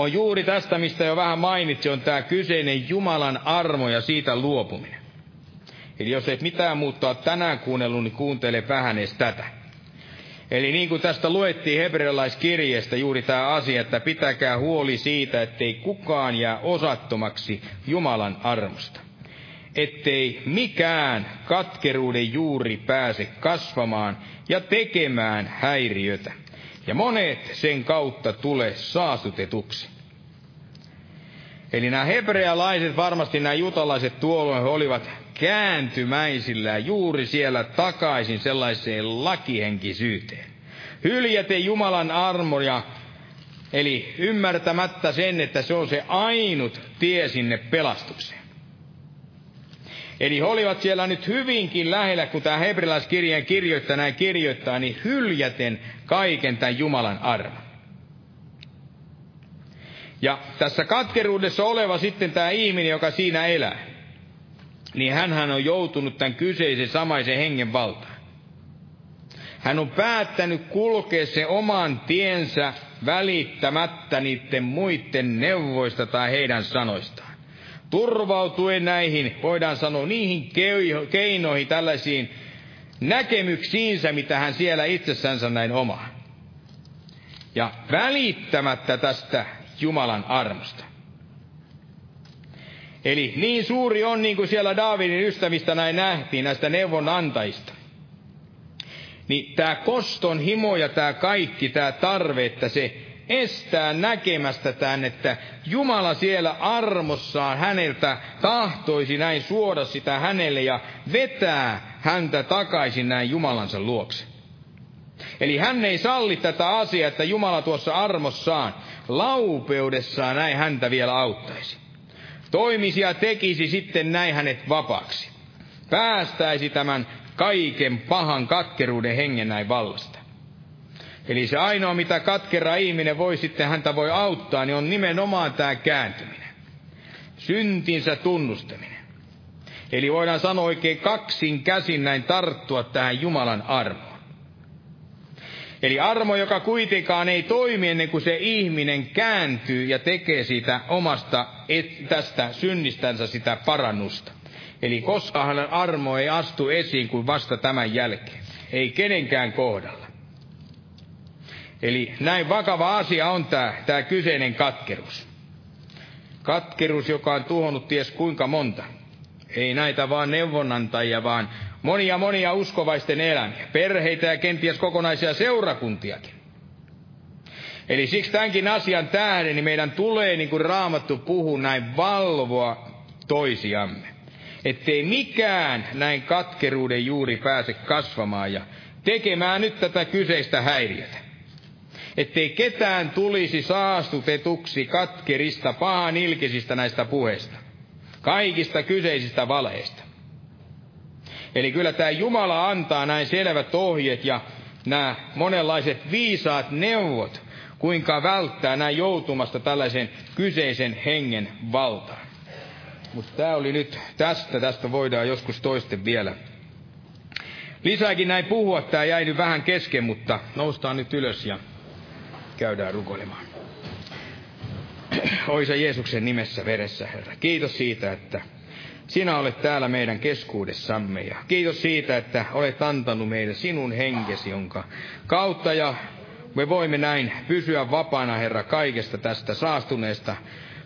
on juuri tästä, mistä jo vähän mainitsi, on tämä kyseinen Jumalan armo ja siitä luopuminen. Eli jos et mitään muuttaa tänään kuunnellut, niin kuuntele vähän edes tätä. Eli niin kuin tästä luettiin hebrealaiskirjeestä juuri tämä asia, että pitäkää huoli siitä, ettei kukaan jää osattomaksi Jumalan armosta ettei mikään katkeruuden juuri pääse kasvamaan ja tekemään häiriötä, ja monet sen kautta tulee saastutetuksi. Eli nämä hebrealaiset, varmasti nämä jutalaiset tuolloin olivat kääntymäisillä juuri siellä takaisin sellaiseen lakihenkisyyteen. Hyljäten Jumalan armoja, eli ymmärtämättä sen, että se on se ainut tie sinne pelastukseen. Eli he olivat siellä nyt hyvinkin lähellä, kun tämä hebrilaiskirjeen kirjoittaa näin kirjoittaa, niin hyljäten kaiken tämän Jumalan armon. Ja tässä katkeruudessa oleva sitten tämä ihminen, joka siinä elää, niin hän on joutunut tämän kyseisen samaisen hengen valtaan. Hän on päättänyt kulkea se oman tiensä välittämättä niiden muiden neuvoista tai heidän sanoistaan turvautuen näihin, voidaan sanoa, niihin keinoihin, tällaisiin näkemyksiinsä, mitä hän siellä itsessänsä näin omaa. Ja välittämättä tästä Jumalan armosta. Eli niin suuri on, niin kuin siellä Daavidin ystävistä näin nähtiin, näistä neuvonantajista. Niin tämä koston himo ja tämä kaikki, tämä tarve, että se estää näkemästä tämän, että Jumala siellä armossaan häneltä tahtoisi näin suoda sitä hänelle ja vetää häntä takaisin näin Jumalansa luokse. Eli hän ei salli tätä asiaa, että Jumala tuossa armossaan, laupeudessaan näin häntä vielä auttaisi. Toimisi ja tekisi sitten näin hänet vapaaksi. Päästäisi tämän kaiken pahan katkeruuden hengen näin vallasta. Eli se ainoa, mitä katkera ihminen voi sitten häntä voi auttaa, niin on nimenomaan tämä kääntyminen. Syntinsä tunnustaminen. Eli voidaan sanoa oikein kaksin käsin näin tarttua tähän Jumalan armoon. Eli armo, joka kuitenkaan ei toimi ennen kuin se ihminen kääntyy ja tekee siitä omasta tästä synnistänsä sitä parannusta. Eli koska hänen armo ei astu esiin kuin vasta tämän jälkeen. Ei kenenkään kohdalla. Eli näin vakava asia on tämä, tämä kyseinen katkeruus. Katkeruus, joka on tuhonnut ties kuinka monta. Ei näitä vaan neuvonantajia, vaan monia monia uskovaisten elämiä, perheitä ja kenties kokonaisia seurakuntiakin. Eli siksi tämänkin asian tähden niin meidän tulee, niin kuin Raamattu puhuu, näin valvoa toisiamme. Ettei mikään näin katkeruuden juuri pääse kasvamaan ja tekemään nyt tätä kyseistä häiriötä ettei ketään tulisi saastutetuksi katkerista, pahan ilkisistä näistä puheista, kaikista kyseisistä valeista. Eli kyllä tämä Jumala antaa näin selvät ohjeet ja nämä monenlaiset viisaat neuvot, kuinka välttää näin joutumasta tällaisen kyseisen hengen valtaan. Mutta tämä oli nyt tästä, tästä voidaan joskus toisten vielä lisääkin näin puhua. Tämä jäi nyt vähän kesken, mutta noustaan nyt ylös ja käydään rukoilemaan. Oisa Jeesuksen nimessä veressä, Herra. Kiitos siitä, että sinä olet täällä meidän keskuudessamme. Ja kiitos siitä, että olet antanut meille sinun henkesi, jonka kautta ja me voimme näin pysyä vapaana, Herra, kaikesta tästä saastuneesta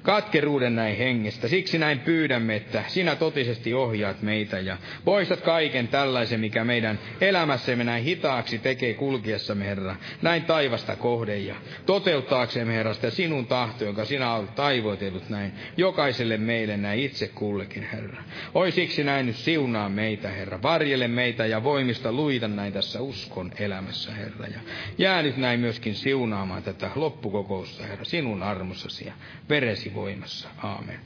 katkeruuden näin hengestä. Siksi näin pyydämme, että sinä totisesti ohjaat meitä ja poistat kaiken tällaisen, mikä meidän elämässämme näin hitaaksi tekee kulkiessamme, Herra, näin taivasta kohden ja toteuttaaksemme, Herra, sitä sinun tahto, jonka sinä olet taivoitellut näin jokaiselle meille näin itse kullekin, Herra. Oi siksi näin nyt siunaa meitä, Herra. Varjele meitä ja voimista luita näin tässä uskon elämässä, Herra. Ja jää nyt näin myöskin siunaamaan tätä loppukokousta, Herra, sinun armossasi ja veresi voimassa. Aamen.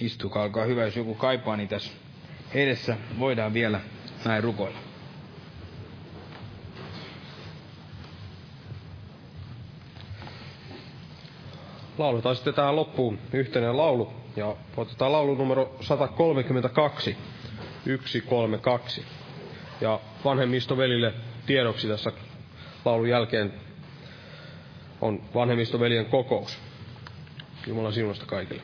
Istukaa, olkaa hyvä, jos joku kaipaa, niin tässä edessä voidaan vielä näin rukoilla. Lauletaan sitten tähän loppuun yhteinen laulu, ja otetaan laulu numero 132, 132. Ja vanhemmistovelille tiedoksi tässä laulun jälkeen on vanhemmistoveljen kokous. Jumalan siunasta kaikille.